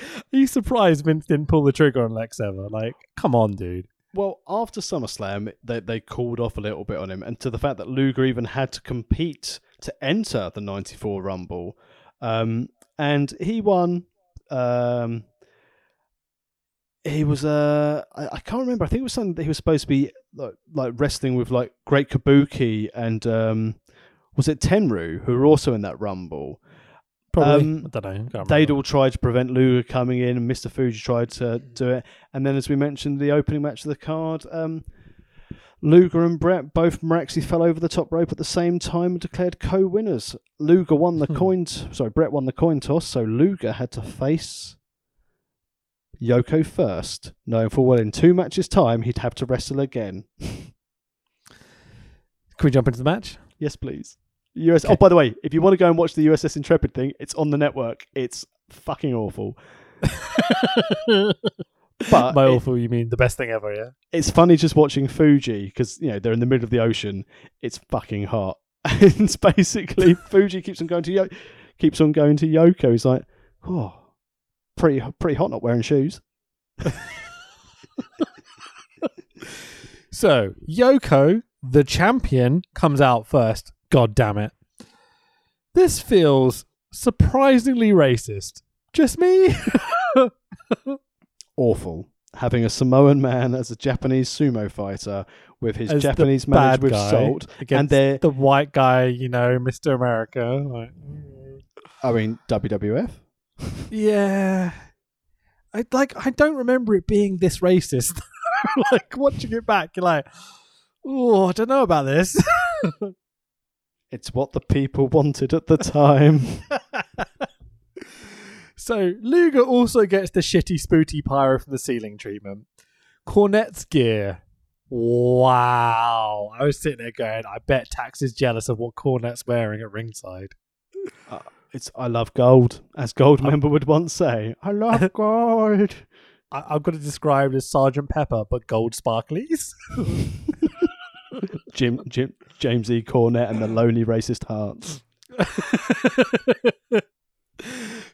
are you surprised Vince didn't pull the trigger on Lex ever? Like, come on, dude. Well, after SummerSlam, they they called off a little bit on him, and to the fact that Luger even had to compete to enter the '94 Rumble, um, and he won. Um, he was uh, I, I can't remember. I think it was something that he was supposed to be like, like wrestling with like Great Kabuki and um, was it Tenryu who were also in that Rumble. Probably. Um, I don't know. Can't They'd all tried to prevent Luger coming in, and Mr. Fuji tried to do it. And then, as we mentioned, the opening match of the card, um, Luger and Bret both miraculously fell over the top rope at the same time and declared co-winners. Luger won the Hmm. coin. T- sorry, Bret won the coin toss, so Luger had to face Yoko first, knowing full well in two matches' time he'd have to wrestle again. Can we jump into the match? Yes, please. US. Okay. Oh, by the way, if you want to go and watch the USS Intrepid thing, it's on the network. It's fucking awful. But By it- awful, you mean the best thing ever, yeah? it's funny just watching Fuji because you know they're in the middle of the ocean. It's fucking hot. And it's basically Fuji keeps on going to Yo- keeps on going to Yoko. He's like, oh, pretty pretty hot not wearing shoes. So, Yoko, the champion, comes out first. God damn it. This feels surprisingly racist. Just me? Awful. Having a Samoan man as a Japanese sumo fighter with his As Japanese marriage with salt, and they're the white guy, you know, Mr. America. Like, I mean WWF. yeah. I like I don't remember it being this racist. like watching it back, you're like, oh, I don't know about this. It's what the people wanted at the time. so Luger also gets the shitty spooty pyro from the ceiling treatment. Cornette's gear. Wow. I was sitting there going, I bet Tax is jealous of what Cornette's wearing at ringside. Uh, it's I love gold, as Goldmember would once say. I love gold. I- I've got to describe it as Sergeant Pepper, but gold sparklies. Jim, Jim, James E. Cornette and the Lonely Racist Hearts.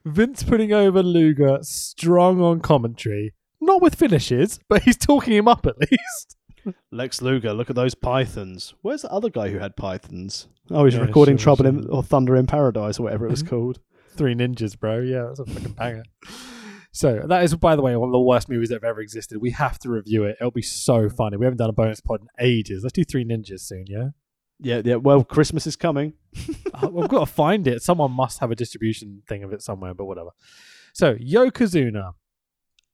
Vince putting over Luger strong on commentary. Not with finishes, but he's talking him up at least. Lex Luger, look at those pythons. Where's the other guy who had pythons? Oh, he's Yeah, recording sure, Trouble in or Thunder in Paradise or whatever it was called. Three ninjas, bro. Yeah, that's a fucking banger. So that is, by the way, one of the worst movies that have ever existed. We have to review it. It'll be so funny. We haven't done a bonus pod in ages. Let's do Three Ninjas soon, yeah? Yeah, yeah. Well, Christmas is coming. Uh, we've got to find it. Someone must have a distribution thing of it somewhere, but whatever. So Yokozuna,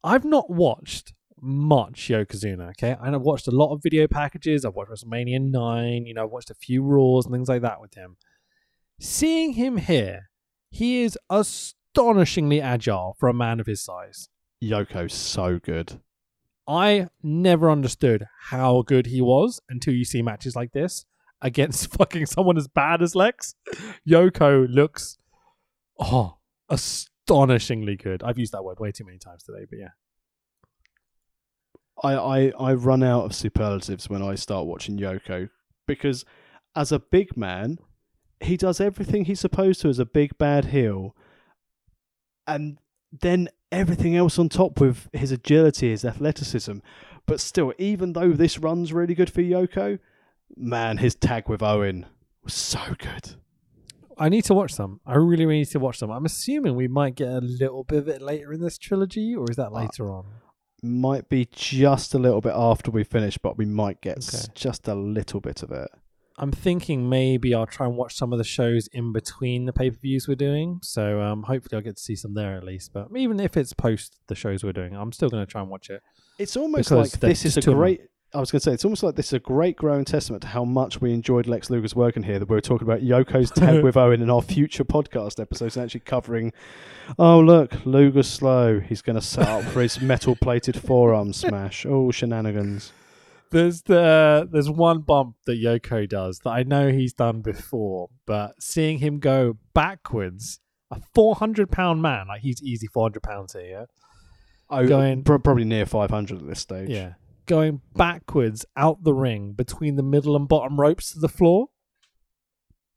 I've not watched much Yokozuna. Okay, and I've watched a lot of video packages. I've watched WrestleMania nine. You know, I've watched a few Raws and things like that with him. Seeing him here, he is astonishingly agile for a man of his size. Yoko's so good. I never understood how good he was until you see matches like this. Against fucking someone as bad as Lex, Yoko looks oh astonishingly good. I've used that word way too many times today, but yeah. I, I, I run out of superlatives when I start watching Yoko because as a big man, he does everything he's supposed to as a big bad heel. And then everything else on top with his agility, his athleticism. But still, even though this run's really good for Yoko, man, his tag with Owen was so good. I need to watch them. I really, really need to watch them. I'm assuming we might get a little bit of it later in this trilogy, or is that later on? Might be just a little bit after we finish, but we might get Okay. just a little bit of it. I'm thinking maybe I'll try and watch some of the shows in between the pay per views we're doing. So um, hopefully I'll get to see some there at least. But even if it's post the shows we're doing, I'm still going to try and watch it. It's almost like this is a great. I was going to say it's almost like this is a great growing testament to how much we enjoyed Lex Luger's work in here. That we were talking about Yoko's tag with Owen in our future podcast episodes, and actually covering. Oh look, Luger's slow. He's going to set up for his metal-plated forearm smash. Oh shenanigans! There's the uh, there's one bump that Yoko does that I know he's done before, but seeing him go backwards, a 400 pound man, like he's easy 400 pounds here, yeah? Oh, Going- probably near 500 at this stage. Yeah. Going backwards out the ring between the middle and bottom ropes to the floor.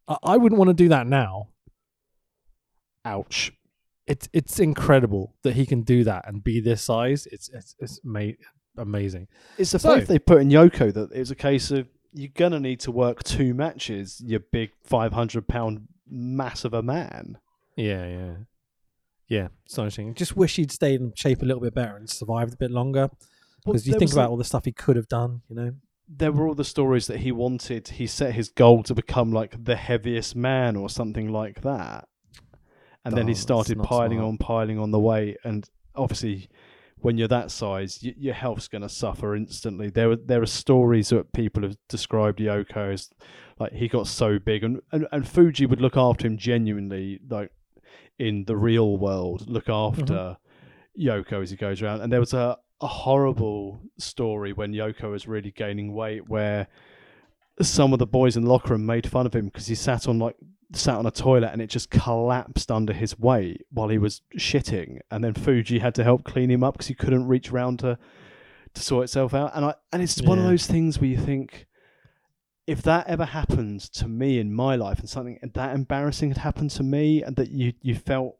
I, I wouldn't want to do that now. Ouch. It's it's incredible that he can do that and be this size. It's it's it's ma- amazing. It's the So- faith they put in Yoko that it's a case of you're gonna need to work two matches. You big 500 pound mass of a man. Yeah, yeah. Yeah, astonishing. Just wish he'd stayed in shape a little bit better and survived a bit longer. Well, Because you think about all the stuff he could have done, you know? there were all the stories that he wanted. He set his goal to become like the heaviest man or something like that. And then Oh, he started piling smart. on, piling on the weight. And obviously, when you're that size, y- your health's going to suffer instantly. There, were, there are stories that people have described Yoko as like he got so big, and, and, and Fuji would look after him genuinely, like in the real world, look mm-hmm. after Yoko as he goes around. And there was a, a horrible story when Yoko was really gaining weight where some of the boys in the locker room made fun of him because he sat on like sat on a toilet and it just collapsed under his weight while he was shitting. And then Fuji had to help clean him up because he couldn't reach around to to sort itself out. And I and it's one of those things where you think if that ever happened to me in my life and something that embarrassing had happened to me and that you you felt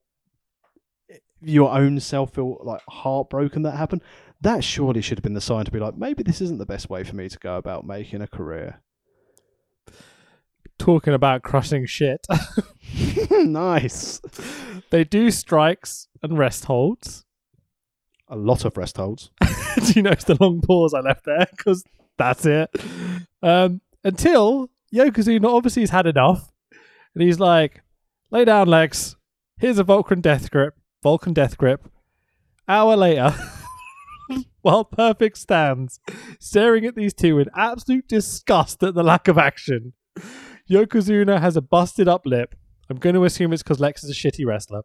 your own self feel like heartbroken that happened that surely should have been the sign to be like maybe this isn't the best way for me to go about making a career Talking about crushing shit. nice they do strikes and rest holds. a lot of rest holds do you notice the long pause I left there? Because that's it. Um, until Yokozuna obviously has had enough, and he's like, "Lay down, Lex. Here's a Vulcan death grip. Vulcan death grip." Hour later, while Perfect stands staring at these two in absolute disgust at the lack of action, Yokozuna has a busted up lip. I'm going to assume it's because Lex is a shitty wrestler.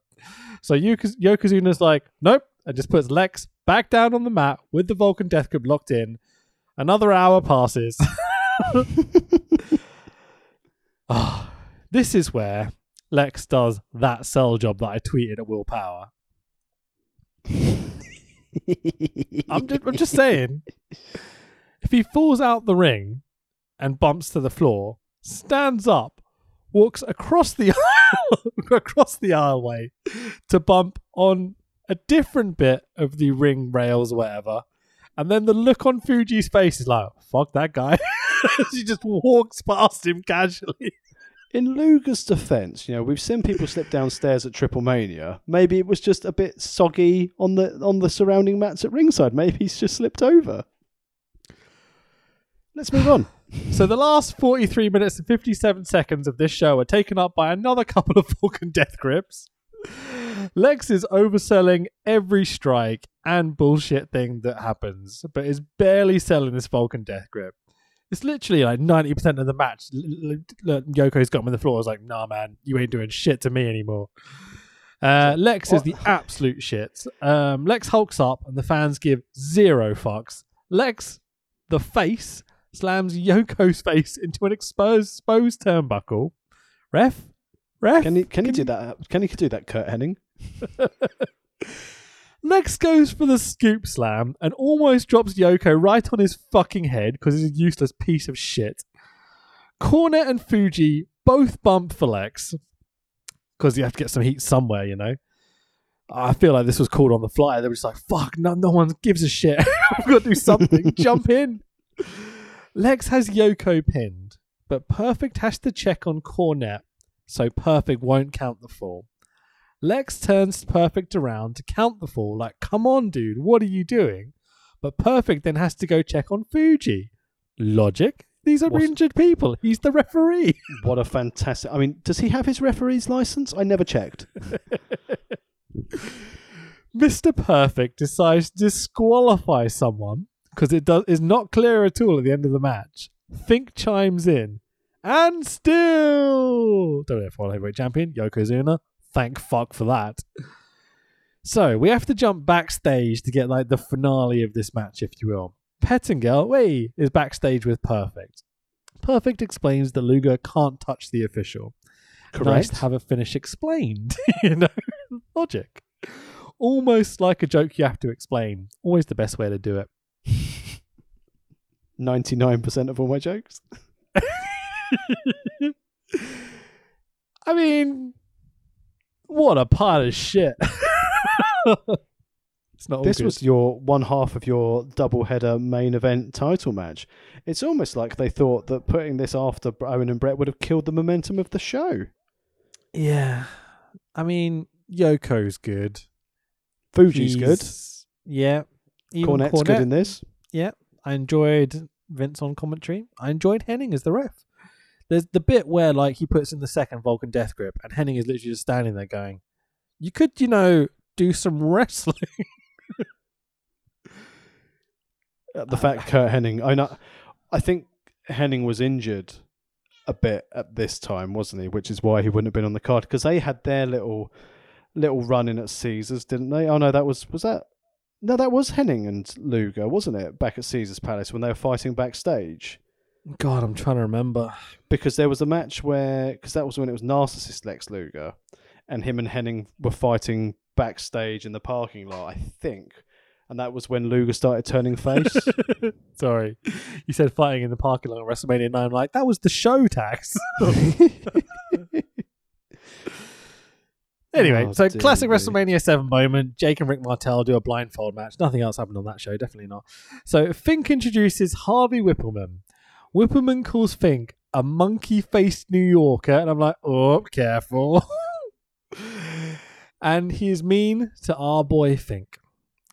So Yoko- Yokozuna's like, nope, and just puts Lex back down on the mat with the Vulcan Death Grip locked in. Another hour passes. Ah, this is where Lex does that cell job that I tweeted at Willpower. I'm just, I'm just saying, if he falls out the ring and bumps to the floor, stands up, walks across the aisle, across the aisleway to bump on a different bit of the ring rails, or whatever, and then the look on Fuji's face is like, "Fuck that guy." she just walks past him casually. In Luger's defense you know we've seen people slip downstairs at Triple Mania maybe it was just a bit soggy on the on the surrounding mats at ringside maybe he's just slipped over let's move on So the last 43 minutes and 57 seconds of this show are taken up by another couple of Vulcan death grips. Lex is overselling every strike and bullshit thing that happens, but is barely selling this Vulcan death grip. It's literally like 90% of the match. Yoko's got him on the floor. I was like, nah, man, you ain't doing shit to me anymore. Uh, Lex is the absolute shit. Um, Lex hulks up and the fans give zero fucks. Lex, the face, slams Yoko's face into an exposed, exposed turnbuckle. Ref? Ref? Can he can he Can do that? Can he do that, Curt Hennig? Lex goes for the scoop slam and almost drops Yoko right on his fucking head because he's a useless piece of shit. Cornette and Fuji both bump for Lex because you have to get some heat somewhere, you know. I feel like this was called on the fly. They were just like, fuck, no, no one gives a shit. I've got to do something. Jump in. Lex has Yoko pinned, but Perfect has to check on Cornette, so Perfect won't count the fall. Lex turns Perfect around to count the fall, like, come on, dude, what are you doing? But Perfect then has to go check on Fuji. Logic? These are What- injured people. He's the referee. What a fantastic! I mean, does he have his referee's license? I never checked. Mr. Perfect decides to disqualify someone because it does is not clear at all at the end of the match. Think chimes in, and still WF Heavyweight Champion Yokozuna. Thank fuck for that. So we have to jump backstage to get like the finale of this match, if you will. Pettengill, wait, is backstage with Perfect. Perfect explains that Luger can't touch the official. Nice to have a finish explained. you know, logic. Almost like a joke you have to explain. Always the best way to do it. Ninety-nine percent of all my jokes. I mean, what a pile of shit. it's not This good. was your one half of your double header main event title match. It's almost like they thought that putting this after Owen and Bret would have killed the momentum of the show. yeah. I mean, Yoko's good. Fuji's good. Yeah. Even Cornette's good in this. Yeah. I enjoyed Vince on commentary. I enjoyed Hennig as the ref. There's the bit where like he puts in the second Vulcan death grip and Hennig is literally just standing there going, You could, you know, do some wrestling. Uh, The fact Curt Hennig, I know, I think Hennig was injured a bit at this time, wasn't he? Which is why he wouldn't have been on the card because they had their little little run in at Caesars, didn't they? Oh no, that was was that no, that was Hennig and Luger, wasn't it? Back at Caesar's Palace when they were fighting backstage. God, I'm trying to remember. because there was a match where because that was when it was narcissist Lex Luger, and him and Hennig were fighting backstage in the parking lot, I think, and that was when Luger started turning face. Sorry. You said fighting in the parking lot at WrestleMania 9. I'm like, that was the show tax. Anyway, Oh, so dear classic. WrestleMania 7 moment. Jake and Rick Martel do a blindfold match. Nothing else happened on that show, definitely not. So Fink introduces Harvey Wippleman. Wippleman calls Fink a monkey faced New Yorker, and I'm like, oh, careful. and he is mean to our boy Fink.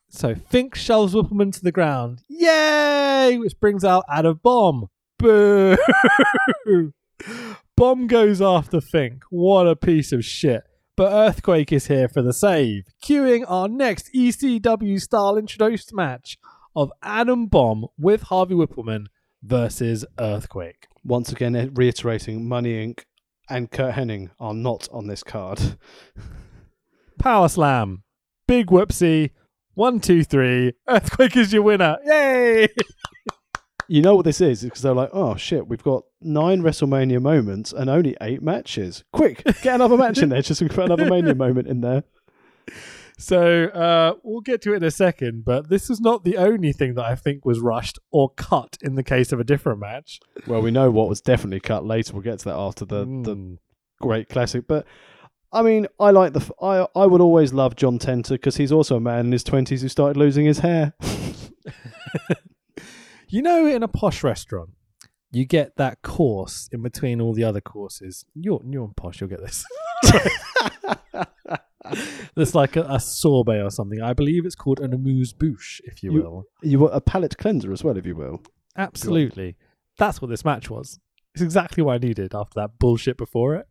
So Fink shoves Wippleman to the ground. Yay! Which brings out Adam Bomb. Boo! Bomb goes after Fink. What a piece of shit. But Earthquake is here for the save, cueing our next ECW style introduced match of Adam Bomb with Harvey Wippleman versus Earthquake. Once again, eh, reiterating, Money Inc. and Curt Hennig are not on this card. Power Slam. Big whoopsie. One, two, three. Earthquake is your winner. Yay! You know what this is? Because they're like, oh shit, we've got nine WrestleMania moments and only eight matches. Quick, get another match in there just so we can put another Mania moment in there. So uh, we'll get to it in a second, but this is not the only thing that I think was rushed or cut in the case of a different match. Well, we know what was definitely cut later. We'll get to that after the, the Mm. great classic. But I mean, I like the. f- I I would always love John Tenta because he's also a man in his twenties who started losing his hair. You know, in a posh restaurant, you get that course in between all the other courses. You're you're posh, you'll get this. There's like a, a sorbet or something. I believe it's called an amuse bouche, if you You- will. you want a palate cleanser as well, if you will. Absolutely. That's what this match was. It's exactly what I needed after that bullshit before it.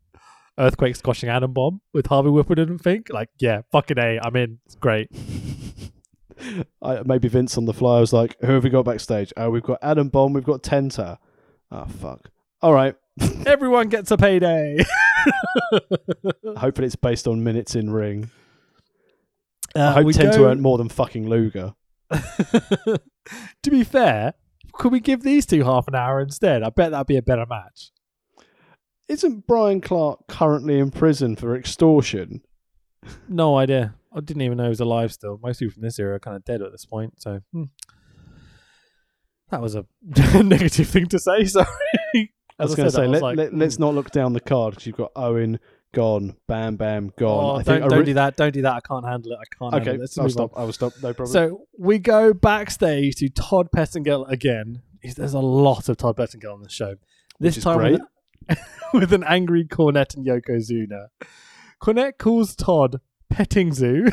Earthquake squashing Adam Bomb with Harvey Whipple didn't think. Like, yeah, fucking A, I'm in. It's great. I, maybe Vince on the fly was like, "Who have we got backstage? Oh, we've got Adam Bomb, we've got Tenta. Oh ah, fuck. All right. Everyone gets a payday. Hopefully, it's based on minutes in ring. Uh, I hope we Tenta go- earned more than fucking Luger. to be fair, Could we give these two half an hour instead? I bet that'd be a better match. Isn't Brian Clark currently in prison for extortion? No idea. I didn't even know he was alive still. Most people from this era are kind of dead at this point. So hmm. that was a negative thing to say. Sorry. I was As going to say, let, like, let, let's hmm. not look down the card because you've got Owen gone, Bam Bam gone. Oh, I don't, don't do that. Don't do that. I can't handle it. I can't Okay, handle it. I'll move on. stop. I will stop. No problem. So we go backstage to Todd Pettengill again. There's a lot of Todd Pettengill on the show. This time. With, with an angry Cornette and Yokozuna. Cornette calls Todd Petting Zoo,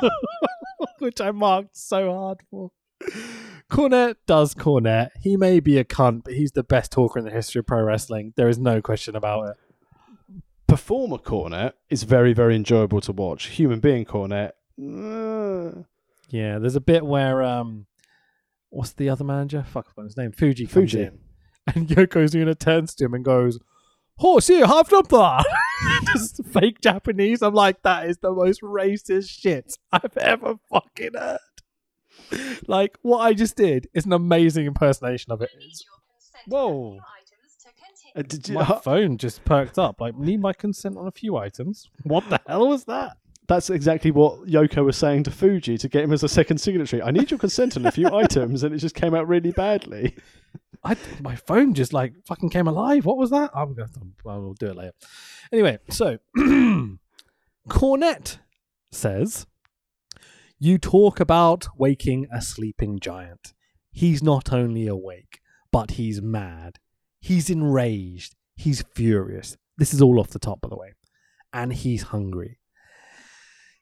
which I marked so hard for. Cornette does Cornette. He may be a cunt, but he's the best talker in the history of pro wrestling. There is no question about it. Performer Cornette is very, very enjoyable to watch. Human being Cornette. uh, Yeah, there's a bit where um, what's the other manager? Fuck, I his name. Fuji Fuji. in, and Yokozuna turns to him and goes, "Horse here, half there." Just fake Japanese. I'm like, that is the most racist shit I've ever fucking heard. Like what I just did is an amazing impersonation of it. It's- Whoa. uh, did you, My phone just perked up. Like, need my consent on a few items. What the hell was that? that's exactly what Yoko was saying to Fuji to get him as a second signatory. I need your consent on a few items, and it just came out really badly. I my phone just like fucking came alive. What was that? I'm gonna I will do it later. Anyway, so Cornette says, "You talk about waking a sleeping giant. He's not only awake, but he's mad. He's enraged. He's furious. This is all off the top, by the way, and he's hungry.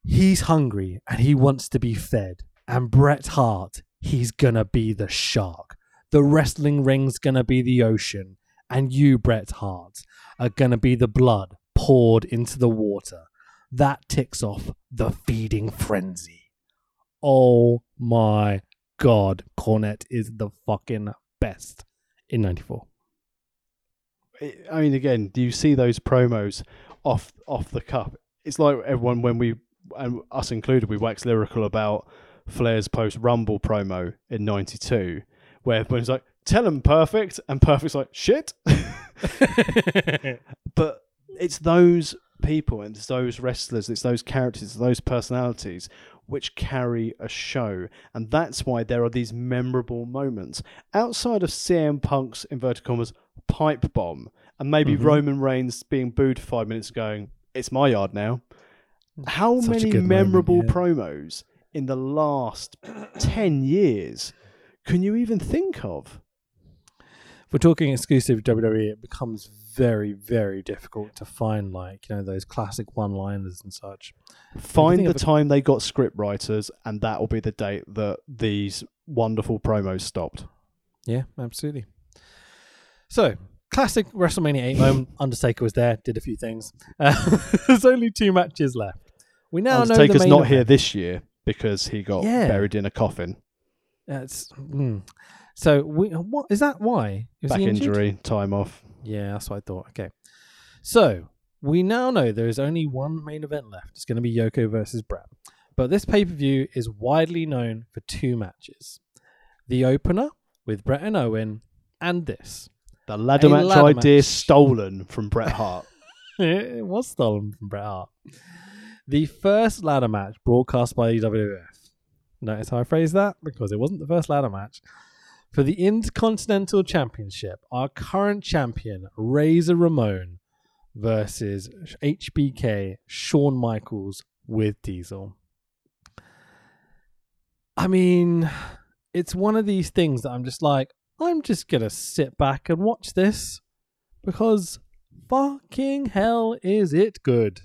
He's hungry and he wants to be fed. And Bret Hart, he's gonna be the shark." the wrestling ring's gonna be the ocean, and you, Bret Hart, are gonna be the blood poured into the water. That ticks off the feeding frenzy. Oh my god, Cornette is the fucking best in '94. I mean, again, do you see those promos off off the cup? It's like everyone when we and us included, we wax lyrical about Flair's post Rumble promo in '92, where everyone's like, "Tell him perfect," and perfect's like, "Shit." but it's those people and it's those wrestlers, it's those characters, it's those personalities which carry a show, and that's why there are these memorable moments outside of CM Punk's inverted commas pipe bomb, and maybe Mhm. Roman Reigns being booed five minutes, going, "It's my yard now." How Such many good moment, memorable yeah. promos in the last ten years can you even think of? If we're talking exclusive WWE, it becomes very, very difficult to find like you know those classic one-liners and such. Find the time they got script writers, and that will be the date that these wonderful promos stopped. Yeah, absolutely. So, classic WrestleMania 8 moment. Undertaker was there, did a few things. Uh, there's only two matches left. We now know Undertaker's main not event. here this year because he got Yeah. buried in a coffin. That's mm. So. We, what is that? Why Was Back injury, time off. Yeah, that's what I thought. Okay, so we now know there is only one main event left. It's going to be Yoko versus Bret. But this pay per view is widely known for two matches: the opener with Bret and Owen, and this. The ladder A match ladder idea match. stolen from Bret Hart. it was stolen from Bret Hart. The first ladder match broadcast by WWF. Notice how I phrased that? Because it wasn't the first ladder match. For the Intercontinental Championship, our current champion, Razor Ramon, versus HBK, Shawn Michaels with Diesel. I mean, it's one of these things that I'm just like, I'm just going to sit back and watch this because fucking hell is it good.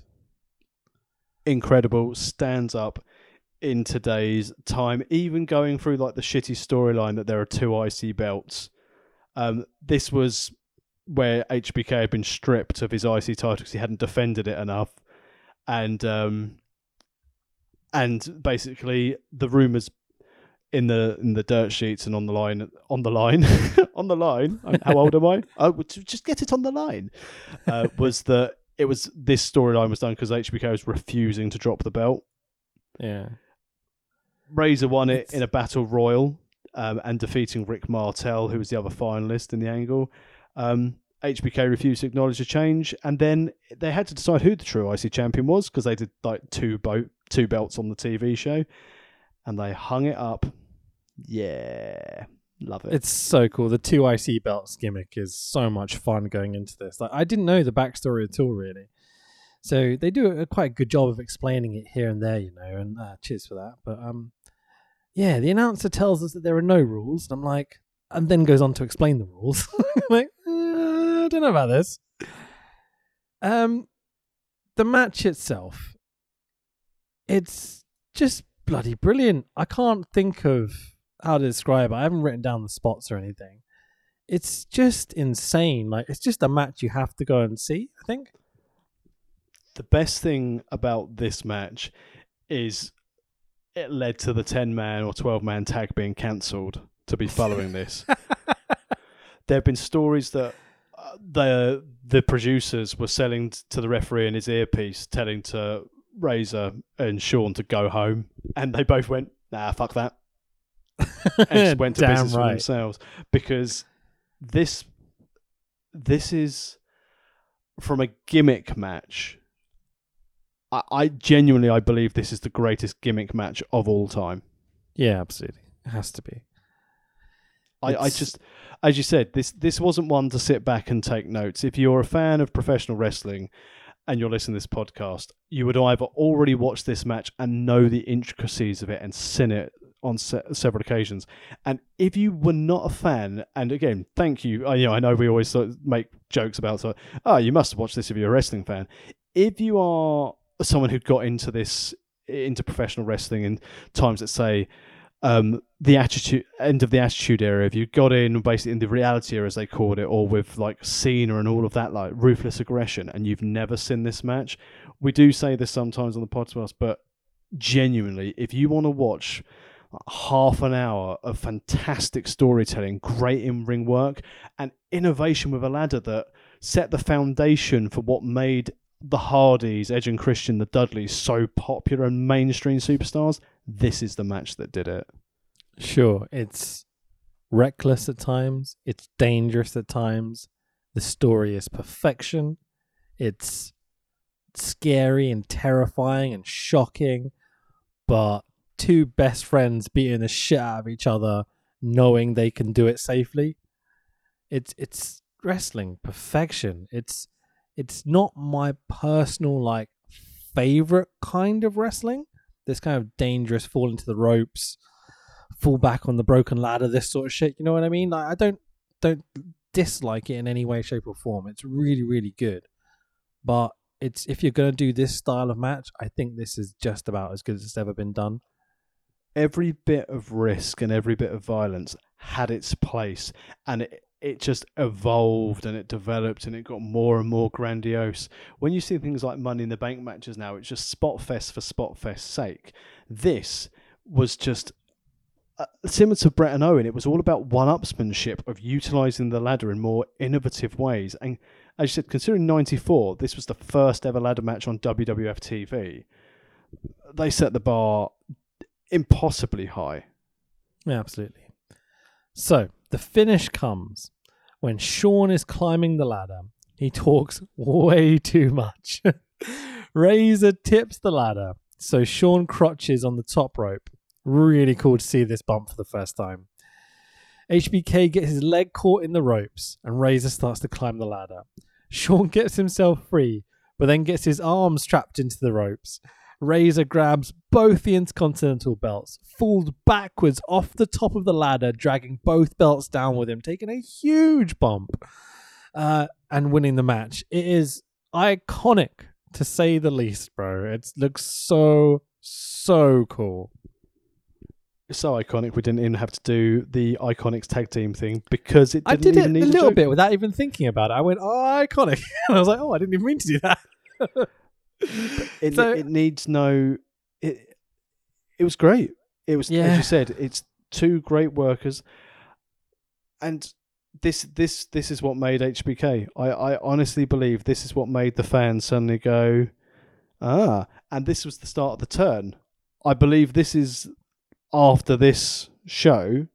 Incredible, stands up in today's time, even going through like the shitty storyline that there are two IC belts. Um, this was where HBK had been stripped of his IC title because he hadn't defended it enough, and um, and basically the rumors in the in the dirt sheets and on the line on the line on the line. How old am I? Oh, just get it on the line. Uh, was that it was this storyline was done because HBK was refusing to drop the belt. Yeah. Razor won it It's- in a battle royal, um, and defeating Rick Martel, who was the other finalist in the angle. Um, HBK refused to acknowledge the change, and then they had to decide who the true IC champion was because they did like two bo- two belts on the TV show, and they hung it up. Yeah, love it. It's so cool. The two IC belts gimmick is so much fun going into this. Like I didn't know the backstory at all, really. So they do a quite good job of explaining it here and there, you know. And uh, cheers for that. But um, yeah, the announcer tells us that there are no rules, and I'm like, and then goes on to explain the rules. I'm like, uh, I don't know about this. Um, the match itself, it's just bloody brilliant. I can't think of how to describe it. I haven't written down the spots or anything. It's just insane. Like it's just a match you have to go and see. I think. the best thing about this match is it led to the 10 man or 12 man tag being cancelled to be following this. there have been stories that uh, the the producers were selling to the referee in his earpiece, telling to Razor and Shawn to go home, and they both went, "Nah, fuck that," and just went to business for themselves because this this is from a gimmick match. I, I genuinely I believe this is the greatest gimmick match of all time. Yeah, absolutely. It has to be. I, I just, as you said, this this wasn't one to sit back and take notes. If you're a fan of professional wrestling and you're listening to this podcast, you would either already watched this match and know the intricacies of it and seen it on se- several occasions. And if you were not a fan, and again, thank you. I, you know, I know we always sort of make jokes about, so, oh, you must have watched this if you're a wrestling fan. If you are someone who got into this into professional wrestling in times that say um, the attitude end of the attitude era. If you got in basically in the reality era, as they called it, or with like Cena and all of that, like ruthless aggression, and you've never seen this match, we do say this sometimes on the podcast, but genuinely, if you want to watch half an hour of fantastic storytelling, great in ring work, and innovation with a ladder that set the foundation for what made the Hardys, Edge and Christian, the Dudleys so popular and mainstream superstars, this is the match that did it. Sure, it's reckless at times, it's dangerous at times. The story is perfection. It's scary and terrifying and shocking, but two best friends beating the shit out of each other knowing they can do it safely. It's it's wrestling perfection. It's it's not my personal like favorite kind of wrestling. This kind of dangerous fall into the ropes, fall back on the broken ladder, this sort of shit. You know what I mean? Like I don't don't dislike it in any way, shape, or form. It's really, really good. But it's if you're gonna do this style of match, I think this is just about as good as it's ever been done. every bit of risk and every bit of violence had its place and it it just evolved and it developed and it got more and more grandiose. When you see things like Money in the Bank matches now, it's just spot fest for spot fest's sake. This was just uh, similar to Brett and Owen. It was all about one-upsmanship of utilizing the ladder in more innovative ways. And as you said, considering '94, this was the first ever ladder match on WWF TV. They set the bar impossibly high. Yeah, absolutely. So the finish comes when Shawn is climbing the ladder. He talks way too much. Razor tips the ladder, so Shawn crotches on the top rope. Really cool to see this bump for the first time. HBK gets his leg caught in the ropes, and Razor starts to climb the ladder. Shawn gets himself free, but then gets his arms trapped into the ropes. Razor grabs both the Intercontinental belts, falls backwards off the top of the ladder, dragging both belts down with him, taking a huge bump, uh, and winning the match. It is iconic to say the least, bro. It looks so, so cool. It's so iconic. We didn't even have to do the Iconics tag team thing because it didn't I did it a little bit without even thinking about it. I went, oh, iconic. and I was like, oh, I didn't even mean to do that. It, So- it needs no. It it was great. It was as you said. It's two great workers, and this this this is what made HBK. I I honestly believe this is what made the fans suddenly go, ah, and this was the start of the turn. I believe this is after this show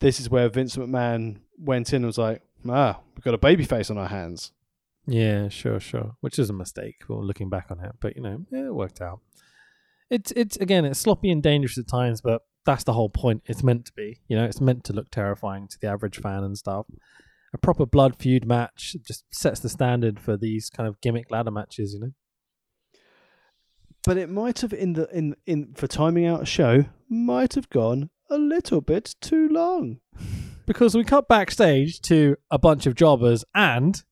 this is where Vince McMahon went in and was like, ah, we've got a baby face on our hands. Yeah, sure, sure. Which is a mistake, or looking back on it, but you know, it worked out. It's it's again, it's sloppy and dangerous at times, but that's the whole point. It's meant to be. You know, it's meant to look terrifying to the average fan and stuff. A proper blood feud match just sets the standard for these kind of gimmick ladder matches. You know. But it might have in the in in for timing out a show might have gone a little bit too long. because we cut backstage to a bunch of jobbers and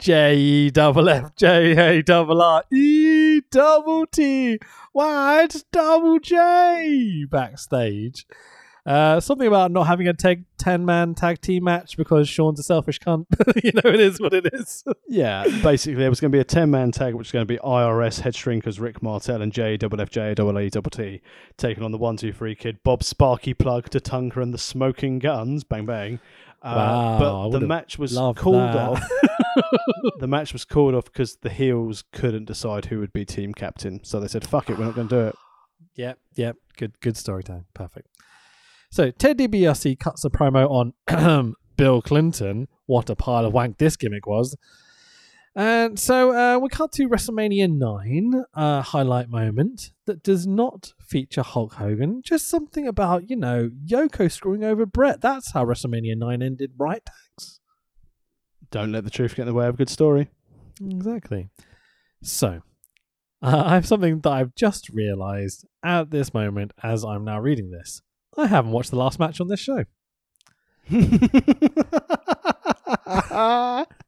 J E double F J A double R E double T it's double J backstage. Uh, something about not having a tag, 10 man tag team match because Shawn's a selfish cunt. you know, it is what it is. Yeah, basically, there was going to be a 10 man tag, which is going to be IRS head shrinkers Rick Martel and J double F J double E double T taking on the 1 2 3 kid Bob Sparky Plug Tatanka and the Smoking Guns. Bang, bang. Uh, Wow, but the match was called that. off. the match was called off because the heels couldn't decide who would be team captain. So they said, fuck it, we're not going to do it. Yep, yep. Good, good story time. Perfect. So Ted DiBiase cuts a promo on Bill Clinton. What a pile of wank this gimmick was. And so uh, we cut to WrestleMania 9, uh, highlight moment that does not feature Hulk Hogan. Just something about, you know, Yoko screwing over Bret. That's how WrestleMania 9 ended, right, Tex? Don't let the truth get in the way of a good story. Exactly. So, uh, I have something that I've just realized at this moment as I'm now reading this. I haven't watched the last match on this show.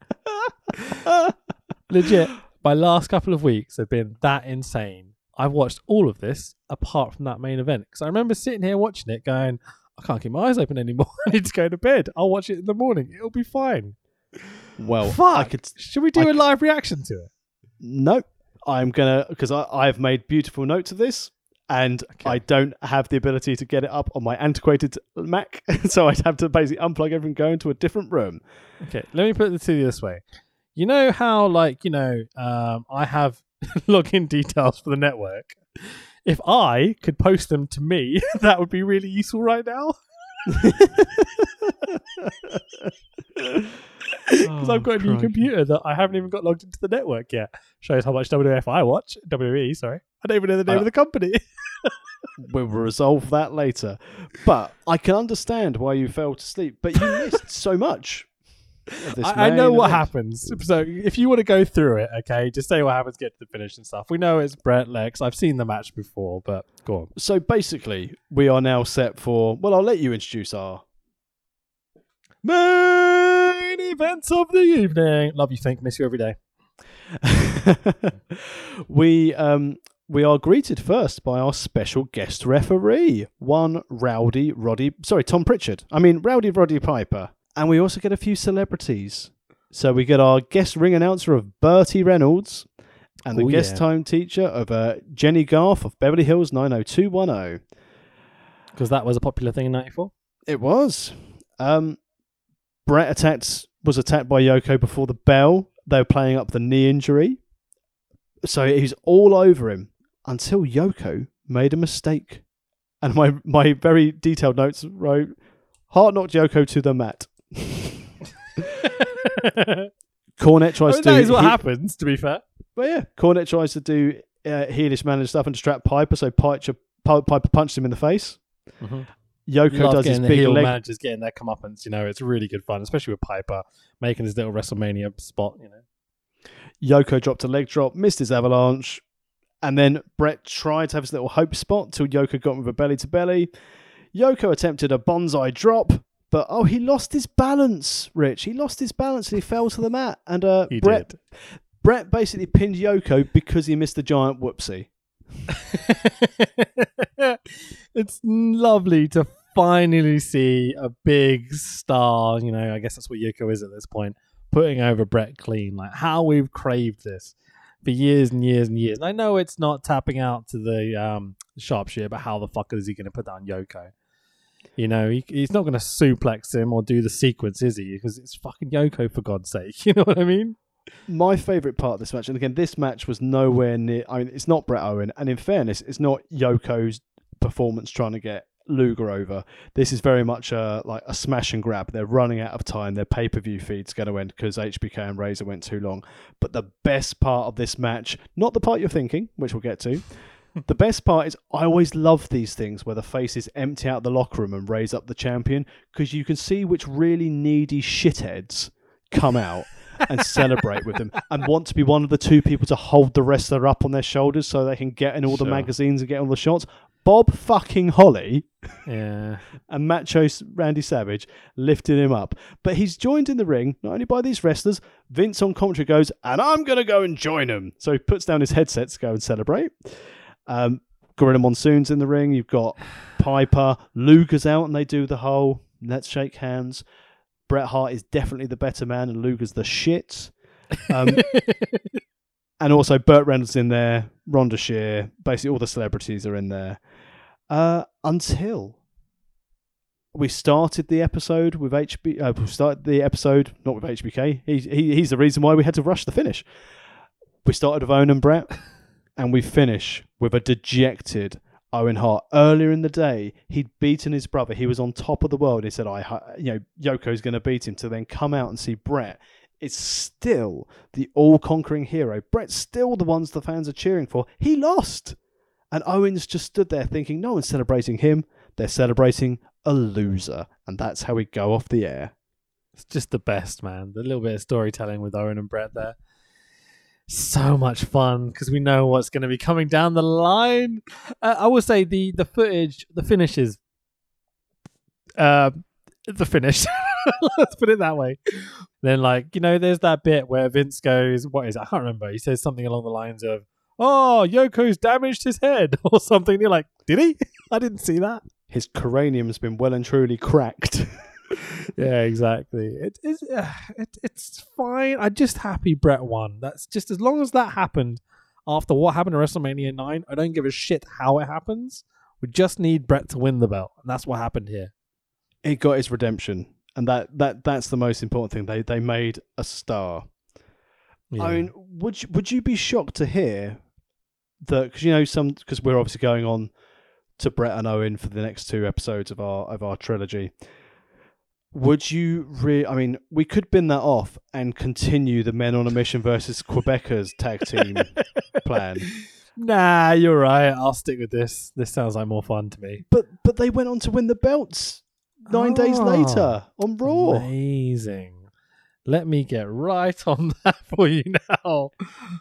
Legit, my last couple of weeks have been that insane. I've watched all of this apart from that main event because I remember sitting here watching it going, I can't keep my eyes open anymore. I need to go to bed. I'll watch it in the morning. It'll be fine. well, Fuck. I could Should we do I a live reaction to it? No, I'm gonna because I've made beautiful notes of this, and I don't have the ability to get it up on my antiquated Mac, so I'd have to basically unplug everything, and go into a different room. Okay, let me put it to you this way. You know how, like, you know, um, I have login details for the network. If I could post them to me, that would be really useful right now. Because I've got a new computer that I haven't even got logged into the network yet. Shows how much WF I watch. WWE, sorry. I don't even know the name Uh, of the company. We'll resolve that later. But I can understand why you fell to sleep, but you missed so much. I, I know what event. happens. So if you want to go through it, okay, just say what happens, get to the finish and stuff. We know it's Bret Lex. I've seen the match before, but go on. So basically, we are now set for. Well, I'll let you introduce our Main events of the evening. Love you, think, miss you every day. we um we are greeted first by our special guest referee, one Rowdy Roddy, sorry, Tom Prichard. I mean Rowdy Roddy Piper, and we also get a few celebrities. So we get our guest ring announcer of Bertie Reynolds, and the Oh, guest yeah. time teacher of uh, Jennie Garth of Beverly Hills 90210. Because that was a popular thing in 94. It was. Um, Bret attacked was attacked by Yoko before the bell. They were playing up the knee injury, so he's all over him until Yoko made a mistake. And my my very detailed notes wrote, "Hart knocked Yoko to the mat." Cornette I tries mean, to that is what he- happens, to be fair. But yeah, Cornette tries to do uh, heelish man and stuff and distract Piper, so Piper, Piper punched him in the face. Yoko Love does his the big heel leg managers getting their comeuppance. You know, it's really good fun, especially with Piper making his little WrestleMania spot. You know, Yoko dropped a leg drop, missed his avalanche, and then Bret tried to have his little hope spot till Yoko got him with a belly to belly. Yoko attempted a banzai drop, but oh, he lost his balance, Rich. He lost his balance and he fell to the mat. And uh, he Bret, did. Bret basically pinned Yoko because he missed the giant whoopsie. it's lovely to finally see a big star. You know, I guess that's what Yoko is at this point, putting over Bret clean. Like how we've craved this for years and years and years. And I know it's not tapping out to the um, sharpshooter, but how the fuck is he going to put down Yoko? You know, he, he's not going to suplex him or do the sequence, is he? Because it's fucking Yoko, for God's sake. You know what I mean? My favourite part of this match, and again, this match was nowhere near. I mean, it's not Bret Owen, and in fairness, it's not Yoko's performance trying to get Luger over. This is very much a, like a smash and grab. They're running out of time. Their pay per view feed's going to end because HBK and Razor went too long. But the best part of this match, not the part you're thinking, which we'll get to. The best part is I always love these things where the faces empty out the locker room and raise up the champion because you can see which really needy shitheads come out and celebrate with them and want to be one of the two people to hold the wrestler up on their shoulders so they can get in all the magazines and get all the shots. Bob fucking Holly Yeah. and Macho Randy Savage lifted him up. But he's joined in the ring not only by these wrestlers, Vince on commentary goes, and I'm going to go and join him. So he puts down his headset to go and celebrate. Um, Gorilla Monsoon's in the ring. You've got Piper, Luger's out, and they do the whole let's shake hands. Bret Hart is definitely the better man, and Luger's the shit. Um, and also Burt Reynolds in there, Rhonda Shear, basically all the celebrities are in there. Uh, until we started the episode with HB. Uh, we started the episode not with HBK. He's he, he's the reason why we had to rush the finish. We started with Owen and Bret, and we finish with a dejected Owen Hart. Earlier in the day, he'd beaten his brother. He was on top of the world. He said, "I, you know, Yoko's going to beat him." To then come out and see Bret. It's still the all-conquering hero. Bret's still the ones the fans are cheering for. He lost, and Owens just stood there thinking, "No one's celebrating him. They're celebrating a loser," and that's how we go off the air. It's just the best, man. The little bit of storytelling with Owen and Bret there. So much fun because we know what's going to be coming down the line. Uh, I will say the the footage, the finishes, uh, the finish. Let's put it that way. Then, like you know, there's that bit where Vince goes, "What is? It? I can't remember." He says something along the lines of, "Oh, Yoko's damaged his head" or something. You're like, "Did he? I didn't see that." His cranium's been well and truly cracked. Yeah, exactly. It is. Uh, it, it's fine. I'm just happy Bret won. That's just as long as that happened after what happened at WrestleMania nine. I don't give a shit how it happens. We just need Bret to win the belt, and that's what happened here. he got his redemption, and that, that that's the most important thing. They they made a star. Yeah. I mean, would you, would you be shocked to hear that? Because you know some because we're obviously going on to Bret and Owen for the next two episodes of our of our trilogy. Would you re? I mean, we could bin that off and continue the Men on a Mission versus Quebecers tag team plan. nah, you're right. I'll stick with this. This sounds like more fun to me. But but they went on to win the belts nine days Oh. later on Raw. Amazing. Let me get right on that for you now.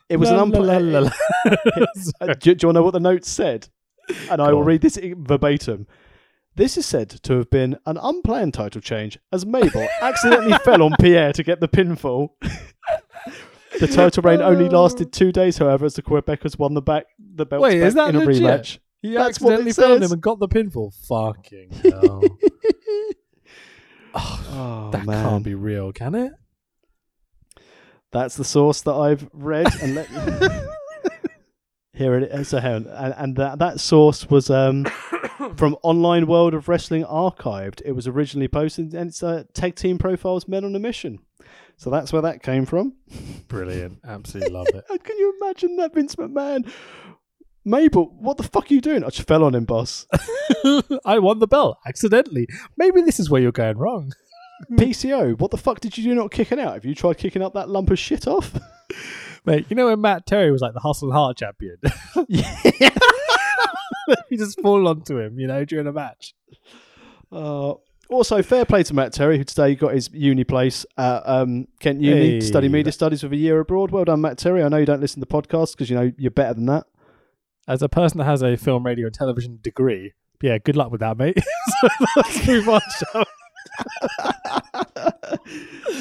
It was La, an la, la, unpla- la, la. Uh, do, do you want to know what the note said? And I will on. read this verbatim. This is said to have been an unplanned title change as Mabel accidentally fell on Pierre to get the pinfall. the title reign only lasted two days, however, as the Quebecers won the back the belts Wait, back is that in a legit? rematch. He That's accidentally fell on him and got the pinfall. Fucking hell. Oh, Oh that man, can't be real, can it? that's the source that I've read. And let here it is. So and, and that that source was um, from Online World of Wrestling Archived. It was originally posted, and it's uh, Tag Team Profiles Men on a Mission. So that's where that came from. Brilliant. Absolutely love it. Can you imagine that, Vince McMahon? Mabel, what the fuck are you doing? I just fell on him, boss. I won the bell accidentally. Maybe this is where you're going wrong. PCO, what the fuck did you do not kicking out? Have you tried kicking up that lump of shit off? Mate, you know when Matt Terry was like the Hustle and Heart champion? you just fall onto him, you know, during a match. Uh, also, fair play to Matt Terry, who today got his uni place at um, Kent Uni Hey, to study media that- studies with a year abroad. Well done, Matt Terry. I know you don't listen to podcasts because you know you're better than that. As a person that has a film, radio, and television degree, yeah, good luck with that, mate. so let's move on, shall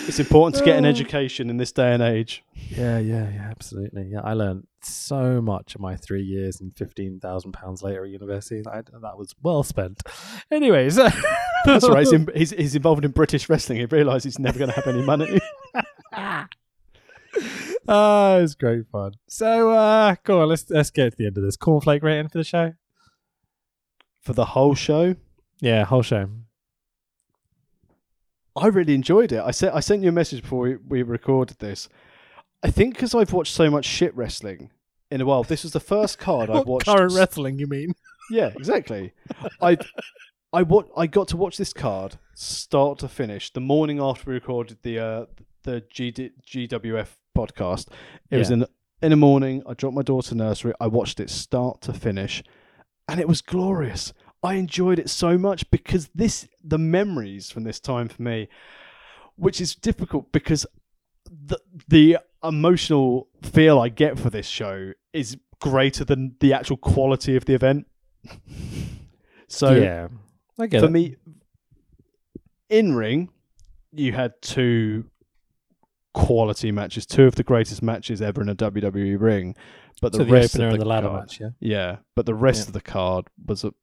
It's important to get an Uh. education in this day and age. Yeah, yeah, yeah, absolutely. Yeah, I learned so much in my three years and fifteen thousand pounds later at university. That, that was well spent. Anyways, That's right. He's, in, he's, he's involved in British wrestling. He realised he's never going to have any money. Ah, it's great fun. So, uh, go on, let's let's get to the end of this. Cornflake rating for the show. For the whole show, Yeah, whole show. I really enjoyed it. I sent I sent you a message before we, we recorded this. I think because I've watched so much shit wrestling in a while, this was the first card I've watched. Current wrestling, you mean? Yeah, exactly. I I wa- I got to watch this card start to finish the morning after we recorded the uh, the GD- GWF podcast. It was in in the morning. I dropped my daughter to nursery. I watched it start to finish, and it was glorious. I enjoyed it so much because this the memories from this time for me, which is difficult because the the emotional feel I get for this show is greater than the actual quality of the event. so yeah, I get for it. me, in ring, you had two quality matches, two of the greatest matches ever in a WWE ring. But the so the rest of and the the ladder card, match, yeah. yeah. But the rest Yeah. of the card was a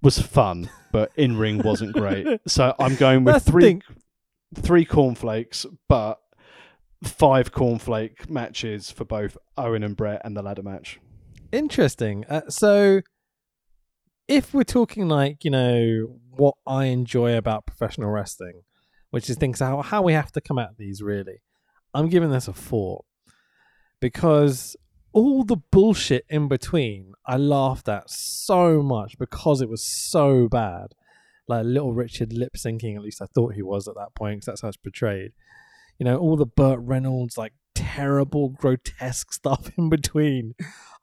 was fun, but in ring wasn't great. So I'm going with That's three three cornflakes, but five cornflake matches for both Owen and Bret and the ladder match. Interesting. Uh, so, if we're talking like you know what I enjoy about professional wrestling, which is things how how we have to come at these really, I'm giving this a four because all the bullshit in between I laughed at so much because it was so bad. Like little Richard lip syncing, at least I thought he was at that point, because that's how it's portrayed. You know, all the Burt Reynolds like terrible, grotesque stuff in between.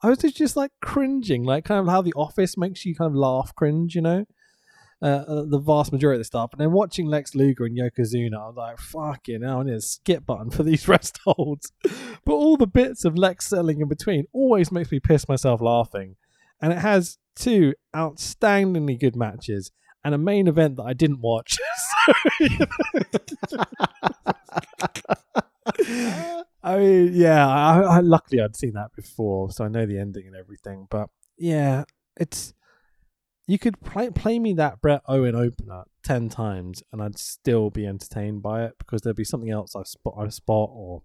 I was just like cringing, like kind of how The Office makes you kind of laugh, cringe, you know? Uh, uh, the vast majority of the stuff. And then watching Lex Luger and Yokozuna, I was like, fucking hell, I need a skip button for these rest holds. but all the bits of Lex selling in between always makes me piss myself laughing. And it has two outstandingly good matches and a main event that I didn't watch. I mean, yeah, I, I luckily I'd seen that before, so I know the ending and everything. But yeah, it's you could play play me that Bret Owen opener ten times, and I'd still be entertained by it because there'd be something else I spot, I spot, or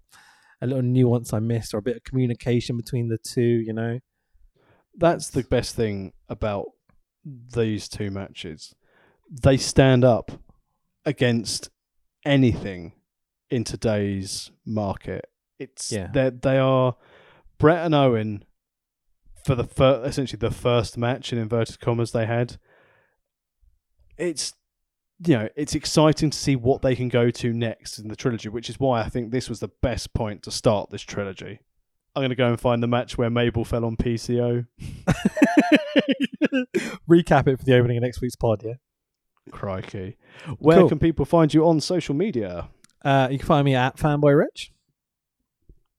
a little nuance I missed, or a bit of communication between the two. You know, That's the best thing about these two matches. They stand up against anything in today's market. It's Yeah. they they are Bret and Owen for the fir- essentially the first match in inverted commas they had. It's you know it's exciting to see what they can go to next in the trilogy, which is why I think this was the best point to start this trilogy. I'm gonna go and find the match where Mabel fell on PCO. recap it for the opening of next week's pod. Yeah, Crikey. Where Cool. can people find you on social media? Uh, you can find me at Fanboy Rich.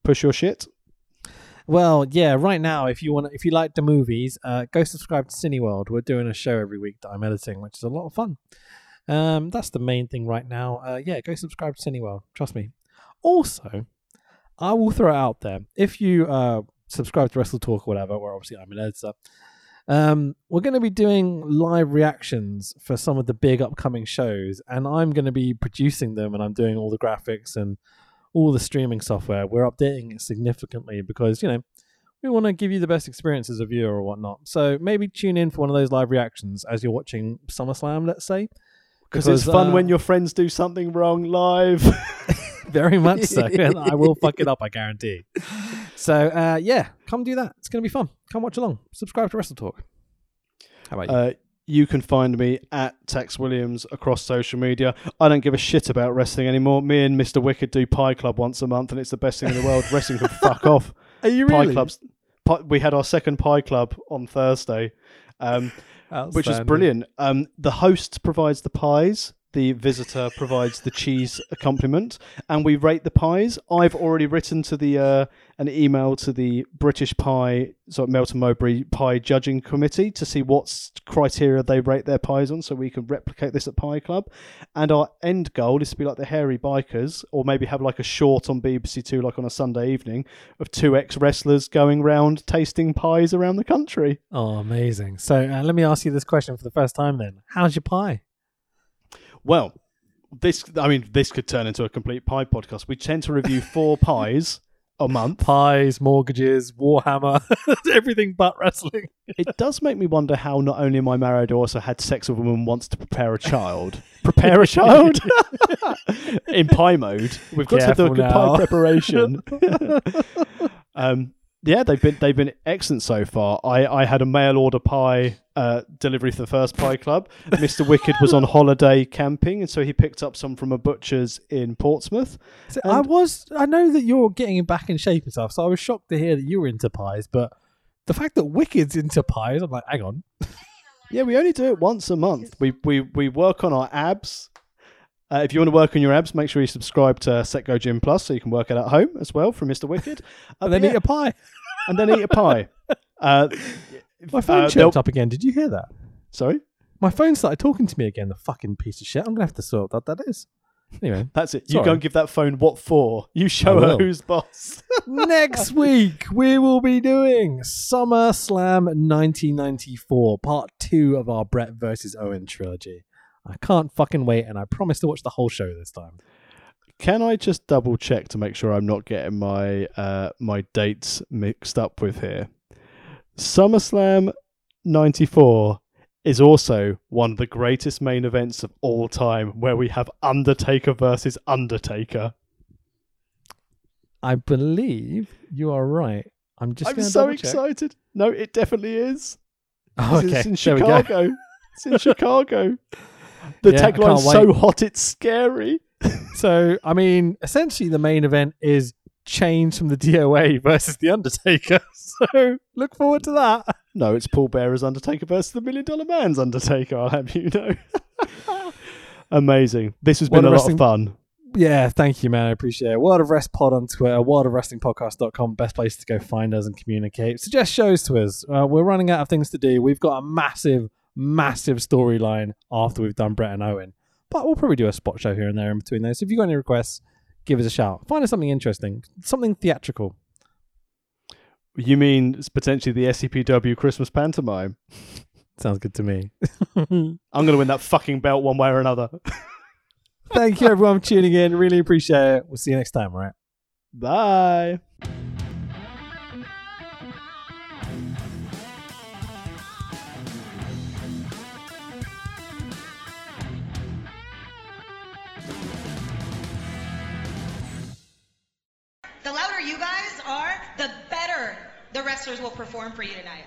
Push your shit. Well, yeah. Right now, if you want, if you like the movies, uh, go subscribe to Cineworld. We're doing a show every week that I'm editing, which is a lot of fun. Um, that's the main thing right now. Uh, yeah, go subscribe to Cineworld. Trust me. Also, I will throw it out there. If you uh, subscribe to Wrestle Talk or whatever, where obviously I'm an editor, um, we're going to be doing live reactions for some of the big upcoming shows, and I'm going to be producing them, and I'm doing all the graphics and all the streaming software. We're updating it significantly because you know we want to give you the best experience as a viewer or whatnot. So maybe tune in for one of those live reactions as you're watching SummerSlam, let's say. Because it's fun uh, when your friends do something wrong live. very much so. I will fuck it up, I guarantee. So uh, yeah, come do that. It's gonna be fun. Come watch along. Subscribe to Wrestle Talk. How about you? uh, you can find me at Tex Williams across social media. I don't give a shit about wrestling anymore. Me and Mr. Wicked do Pie Club once a month, and it's the best thing in the world. wrestling can fuck off. Are you really? Pie Clubs. Pie, we had our second Pie Club on Thursday, um, which is brilliant. Um, the host provides the pies. The visitor provides the cheese accompaniment, and we rate the pies. I've already written to the uh, an email to the British Pie, so Melton Mowbray Pie Judging Committee to see what criteria they rate their pies on, so we can replicate this at Pie Club. And our end goal is to be like the hairy bikers, or maybe have like a short on BBC Two, like on a Sunday evening, of two ex wrestlers going round tasting pies around the country. Oh, amazing. So uh, let me ask you this question for the first time then. How's your pie? Well, this I mean, this could turn into a complete pie podcast. We tend to review four pies a month. Pies, mortgages, Warhammer, everything but wrestling. It does make me wonder how not only am I married, I also had sex with a woman once to prepare a child. prepare a child in pie mode. We've got to do a good now. pie preparation. um, Yeah, they've been they've been excellent so far. I, I had a mail order pie uh, delivery for the first pie club. Mr. Wicked was on holiday camping, and so he picked up some from a butcher's in Portsmouth. So I was. I know that you're getting back in shape and stuff, so I was shocked to hear that you were into pies. But the fact that Wicked's into pies, I'm like, hang on. Yeah, we only do it once a month. We we we work on our abs. Uh, if you want to work on your abs, make sure you subscribe to Setgo Gym Plus so you can work it at home as well from Mr. Wicked. Uh, And then but eat a pie. and then eat a pie. Uh, My phone uh, chirped up again. Did you hear that? Sorry, My phone started talking to me again. The fucking piece of shit. I'm gonna have to sort that. That is. Anyway, that's it. You Sorry. go and give that phone what for. You show her who's boss. next week we will be doing Summer Slam 1994, part two of our Bret versus Owen trilogy. I can't fucking wait, and I promise to watch the whole show this time. Can I just double check to make sure I'm not getting my uh, my dates mixed up with here? SummerSlam '94 is also one of the greatest main events of all time, where we have Undertaker versus Undertaker. I believe you are right. I'm just. I'm so excited. No, it definitely is. Oh, It's- okay, It's in there. Chicago. it's in Chicago. The Yeah, tagline's so hot it's scary. So, I mean, essentially, the main event is Change from the DOA versus the Undertaker. So, look forward to that. No, it's Paul Bearer's Undertaker versus the Million Dollar Man's Undertaker. I'll have you know. Amazing. This has been a a lot of fun. Yeah, thank you, man. I appreciate it. World of Rest Pod on Twitter, worldofwrestlingpodcast.com, best place to go find us and communicate. Suggest shows to us. Uh, we're running out of things to do. We've got a massive, massive storyline after we've done Bret and Owen. But we'll probably do a spot show here and there in between those. So if you've got any requests, give us a shout. Find us something interesting, something theatrical. You mean it's potentially the SCPW Christmas pantomime? Sounds good to me. I'm going to win that fucking belt one way or another. Thank you, everyone, for tuning in. Really appreciate it. We'll see you next time, all right? Bye. Wrestlers will perform for you tonight.